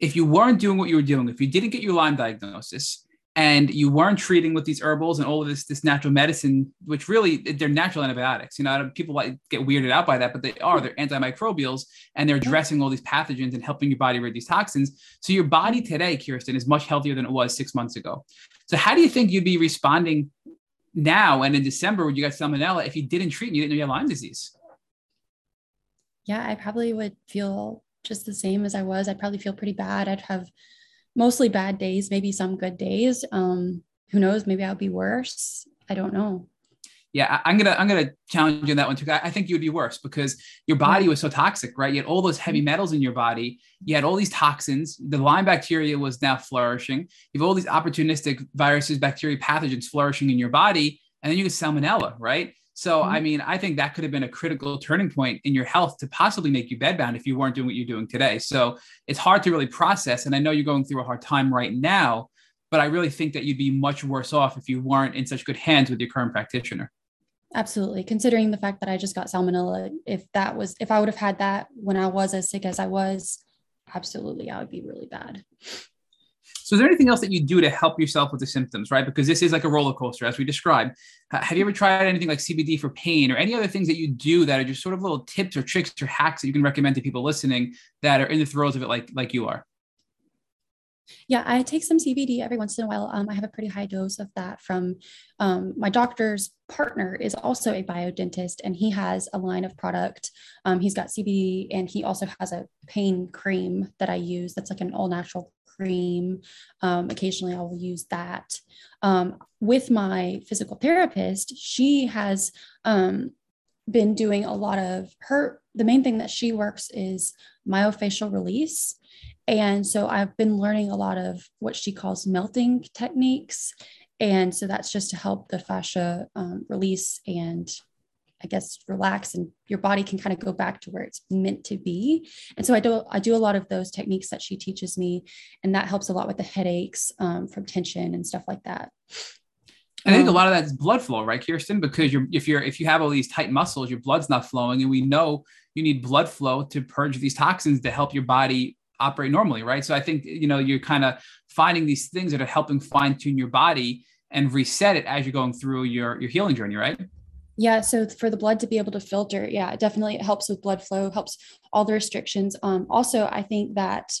If you weren't doing what you were doing, if you didn't get your Lyme diagnosis, and you weren't treating with these herbals and all of this this natural medicine, which really they're natural antibiotics. You know, people like get weirded out by that, but they are. They're antimicrobials, and they're addressing all these pathogens and helping your body rid these toxins. So your body today, Kirsten, is much healthier than it was six months ago. So how do you think you'd be responding now and in December when you got salmonella if you didn't treat and you didn't know you had Lyme disease? Yeah, I probably would feel just the same as I was. I'd probably feel pretty bad. I'd have mostly bad days, maybe some good days. Um, who knows? Maybe I'll be worse. I don't know. Yeah, I'm gonna I'm gonna challenge you on that one too. I think you would be worse because your body was so toxic, right? You had all those heavy metals in your body. You had all these toxins. The Lyme bacteria was now flourishing. You have all these opportunistic viruses, bacteria, pathogens flourishing in your body, and then you get salmonella, right? So, mm-hmm. I mean, I think that could have been a critical turning point in your health to possibly make you bedbound if you weren't doing what you're doing today. So, it's hard to really process. And I know you're going through a hard time right now, but I really think that you'd be much worse off if you weren't in such good hands with your current practitioner. Absolutely. Considering the fact that I just got salmonella, if that was, if I would have had that when I was as sick as I was, absolutely, I would be really bad. So, is there anything else that you do to help yourself with the symptoms, right? Because this is like a roller coaster, as we described. Have you ever tried anything like CBD for pain or any other things that you do that are just sort of little tips or tricks or hacks that you can recommend to people listening that are in the throes of it, like like you are? Yeah, I take some CBD every once in a while. Um, I have a pretty high dose of that from um, my doctor's partner is also a biodentist and he has a line of product. Um, he's got CBD and he also has a pain cream that I use that's like an all natural cream. Um, occasionally, I will use that. Um, with my physical therapist, she has um, been doing a lot of her, the main thing that she works is myofascial release. And so I've been learning a lot of what she calls melting techniques. And so that's just to help the fascia um, release and I guess relax and your body can kind of go back to where it's meant to be. And so I do I do a lot of those techniques that she teaches me, and that helps a lot with the headaches um, from tension and stuff like that. I think a um, lot of that is blood flow, right, Kirsten? Because you're if you're if you have all these tight muscles, your blood's not flowing, and we know you need blood flow to purge these toxins to help your body operate normally, right? So I think you know you're kind of finding these things that are helping fine tune your body and reset it as you're going through your your healing journey, right? Yeah, so for the blood to be able to filter, yeah, definitely it helps with blood flow, helps all the restrictions. Um, also, I think that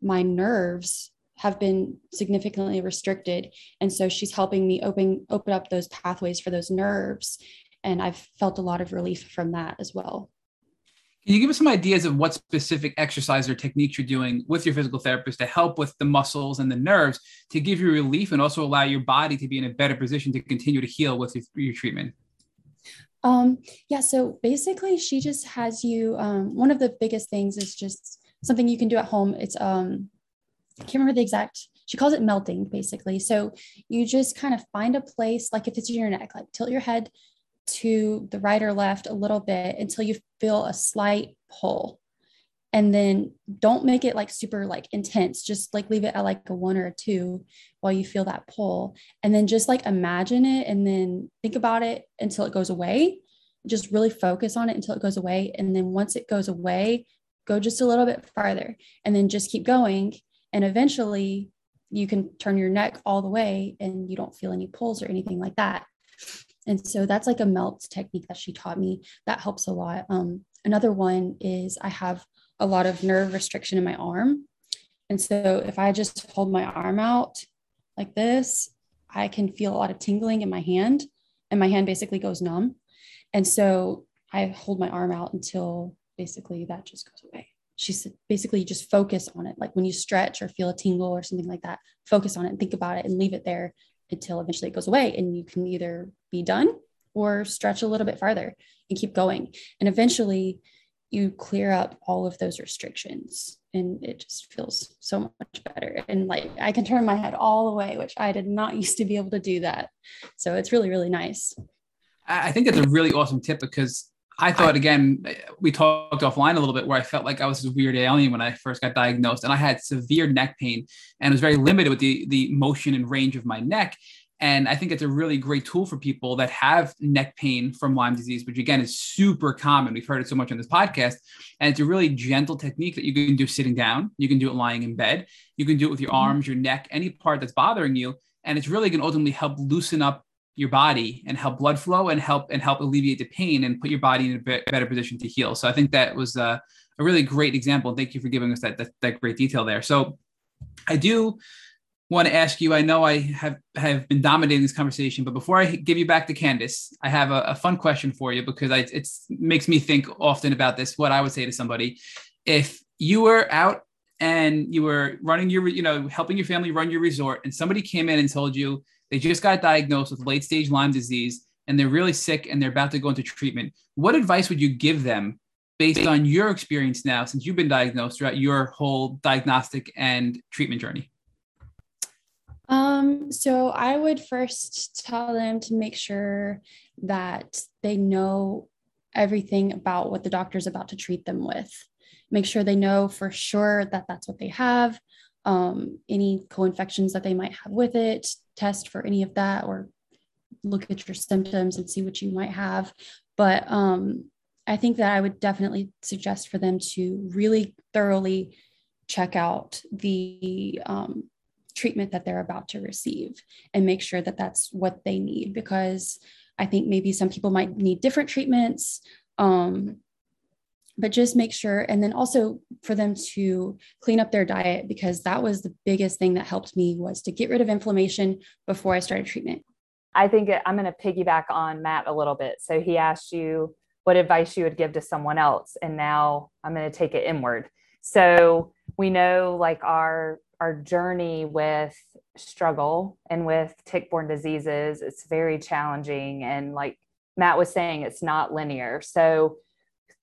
my nerves have been significantly restricted, and so she's helping me open open up those pathways for those nerves, and I've felt a lot of relief from that as well. Can you give us some ideas of what specific exercise or techniques you're doing with your physical therapist to help with the muscles and the nerves to give you relief and also allow your body to be in a better position to continue to heal with your, your treatment? Um, yeah, so basically, she just has you. Um, one of the biggest things is just something you can do at home. It's um, I can't remember the exact. She calls it melting, basically. So you just kind of find a place, like if it's in your neck, like tilt your head to the right or left a little bit until you feel a slight pull and then don't make it like super like intense. Just like leave it at like a one or a two while you feel that pull. And then just like imagine it and then think about it until it goes away. Just really focus on it until it goes away. And then once it goes away go just a little bit farther and then just keep going. And eventually you can turn your neck all the way and you don't feel any pulls or anything like that. And so that's like a melt technique that she taught me. That helps a lot. Um, another one is i have a lot of nerve restriction in my arm. And so if I just hold my arm out like this, I can feel a lot of tingling in my hand, and my hand basically goes numb. And so I hold my arm out until basically that just goes away. She said, basically, just focus on it. Like when you stretch or feel a tingle or something like that, focus on it and think about it and leave it there until eventually it goes away. And you can either be done or stretch a little bit farther and keep going. And eventually, you clear up all of those restrictions and it just feels so much better. And like i can turn my head all the way which i did not used to be able to do that. So it's really really nice. I think that's a really awesome tip because i thought again we talked offline a little bit where i felt like i was a weird alien when i first got diagnosed and i had severe neck pain and was very limited with the the motion and range of my neck and I think it's a really great tool for people that have neck pain from Lyme disease, which again is super common. We've heard it so much on this podcast. And it's a really gentle technique that you can do sitting down. You can do it lying in bed. You can do it with your mm-hmm. arms, your neck, any part that's bothering you. And it's really going to ultimately help loosen up your body and help blood flow and help and help alleviate the pain and put your body in a bit better position to heal. So I think that was a, a really great example. Thank you for giving us that, that, that great detail there. So I do want to ask you. I know I have have been dominating this conversation, but before I give you back to Candace, I have a, a fun question for you because I, it makes me think often about this. What I would say to somebody if you were out and you were running your, you know, helping your family run your resort, and somebody came in and told you they just got diagnosed with late stage Lyme disease and they're really sick and they're about to go into treatment. What advice would you give them based on your experience now since you've been diagnosed throughout your whole diagnostic and treatment journey? Um, so I would first tell them to make sure that they know everything about what the doctor's about to treat them with. Make sure they know for sure that that's what they have, um, any co infections that they might have with it, test for any of that, or look at your symptoms and see what you might have. But um, I think that I would definitely suggest for them to really thoroughly check out the um, treatment that they're about to receive and make sure that that's what they need because I think maybe some people might need different treatments. Um, but just make sure and then also for them to clean up their diet because that was the biggest thing that helped me was to get rid of inflammation before i started treatment i think i'm going to piggyback on matt a little bit so he asked you what advice you would give to someone else and now i'm going to take it inward so we know like our our journey with struggle and with tick-borne diseases it's very challenging. And like matt was saying it's not linear. So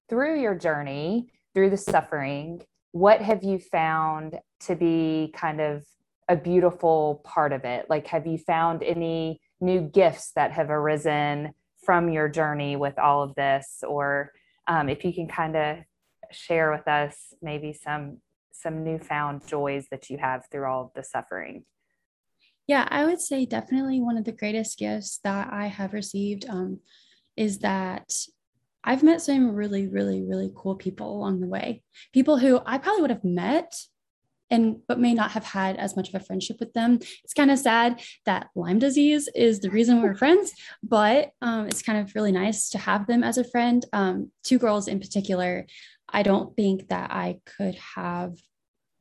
through your journey through the suffering what have you found to be kind of a beautiful part of it? Like have you found any new gifts that have arisen from your journey with all of this? Or um, if you can kind of share with us maybe some some newfound joys that you have through all of the suffering? Yeah i would say definitely one of the greatest gifts that i have received um, is that i've met some really really really cool people along the way. People who i probably would have met and but may not have had as much of a friendship with them. It's kind of sad that Lyme disease is the reason we're friends, but um, it's kind of really nice to have them as a friend. Um, two girls in particular, I don't think that I could have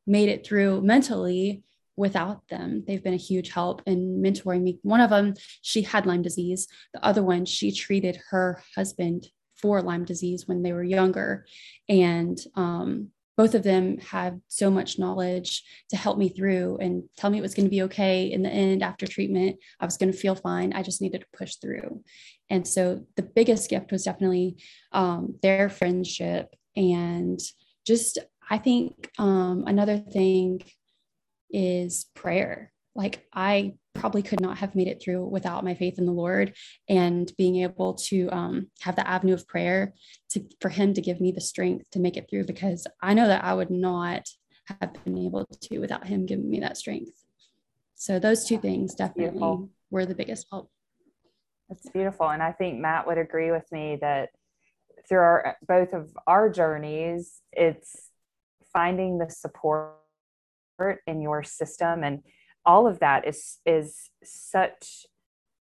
made it through mentally without them. They've been a huge help in mentoring me. One of them, she had Lyme disease. The other one, she treated her husband for Lyme disease when they were younger. And um, both of them had so much knowledge to help me through and tell me it was going to be okay in the end after treatment. I was going to feel fine. I just needed to push through. And so the biggest gift was definitely um, their friendship and just i think um, another thing is prayer. Like I probably could not have made it through without my faith in the Lord and being able to um, have the avenue of prayer to for Him to give me the strength to make it through because I know that I would not have been able to without Him giving me that strength. So those two things definitely beautiful. were the biggest help. That's beautiful, and I think Matt would agree with me that through our both of our journeys, it's finding the support in your system and all of that is is such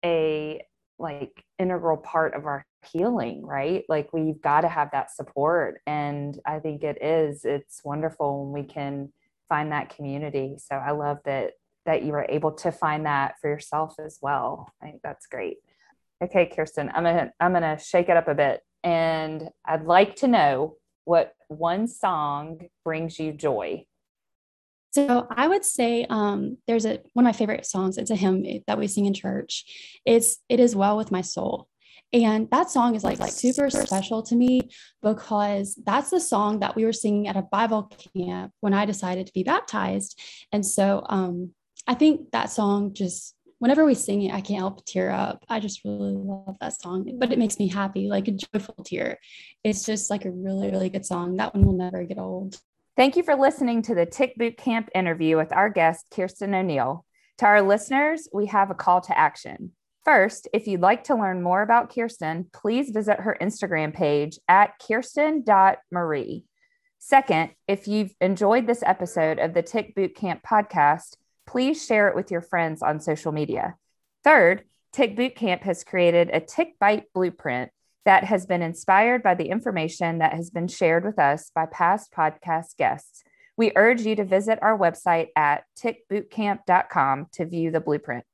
a like integral part of our healing right? Like we've got to have that support and i think it is it's wonderful when we can find that community. So i love that that you were able to find that for yourself as well. I think that's great. Okay kirsten i'm gonna i'm gonna shake it up a bit and i'd like to know what one song brings you joy so I would say um, there's a one of my favorite songs. It's a hymn that we sing in church. It's "It Is Well with My Soul," and that song is like, like super special to me because that's the song that we were singing at a Bible camp when I decided to be baptized. And so um, I think that song just whenever we sing it, I can't help but tear up. I just really love that song, but it makes me happy, like a joyful tear. It's just like a really, really good song. That one will never get old. Thank you for listening to the Tick Boot Camp interview with our guest, Kirsten O'Neill. To our listeners, we have a call to action. First, if you'd like to learn more about Kirsten, please visit her Instagram page at kirsten.marie. Second, if you've enjoyed this episode of the Tick Boot Camp podcast, please share it with your friends on social media. Third, Tick Boot Camp has created a Tick Bite blueprint that has been inspired by the information that has been shared with us by past podcast guests. We urge you to visit our website at tickbootcamp.com to view the blueprint.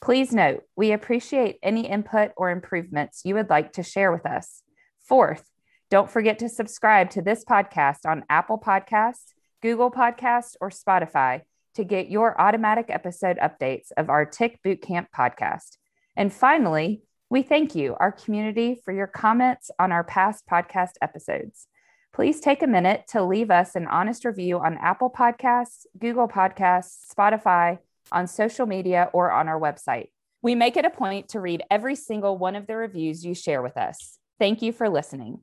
Please note, we appreciate any input or improvements you would like to share with us. Fourth, don't forget to subscribe to this podcast on Apple Podcasts, Google Podcasts, or Spotify to get your automatic episode updates of our Tick Bootcamp podcast. And finally, we thank you, our community, for your comments on our past podcast episodes. Please take a minute to leave us an honest review on Apple Podcasts, Google Podcasts, Spotify, on social media or on our website. We make it a point to read every single one of the reviews you share with us. Thank you for listening.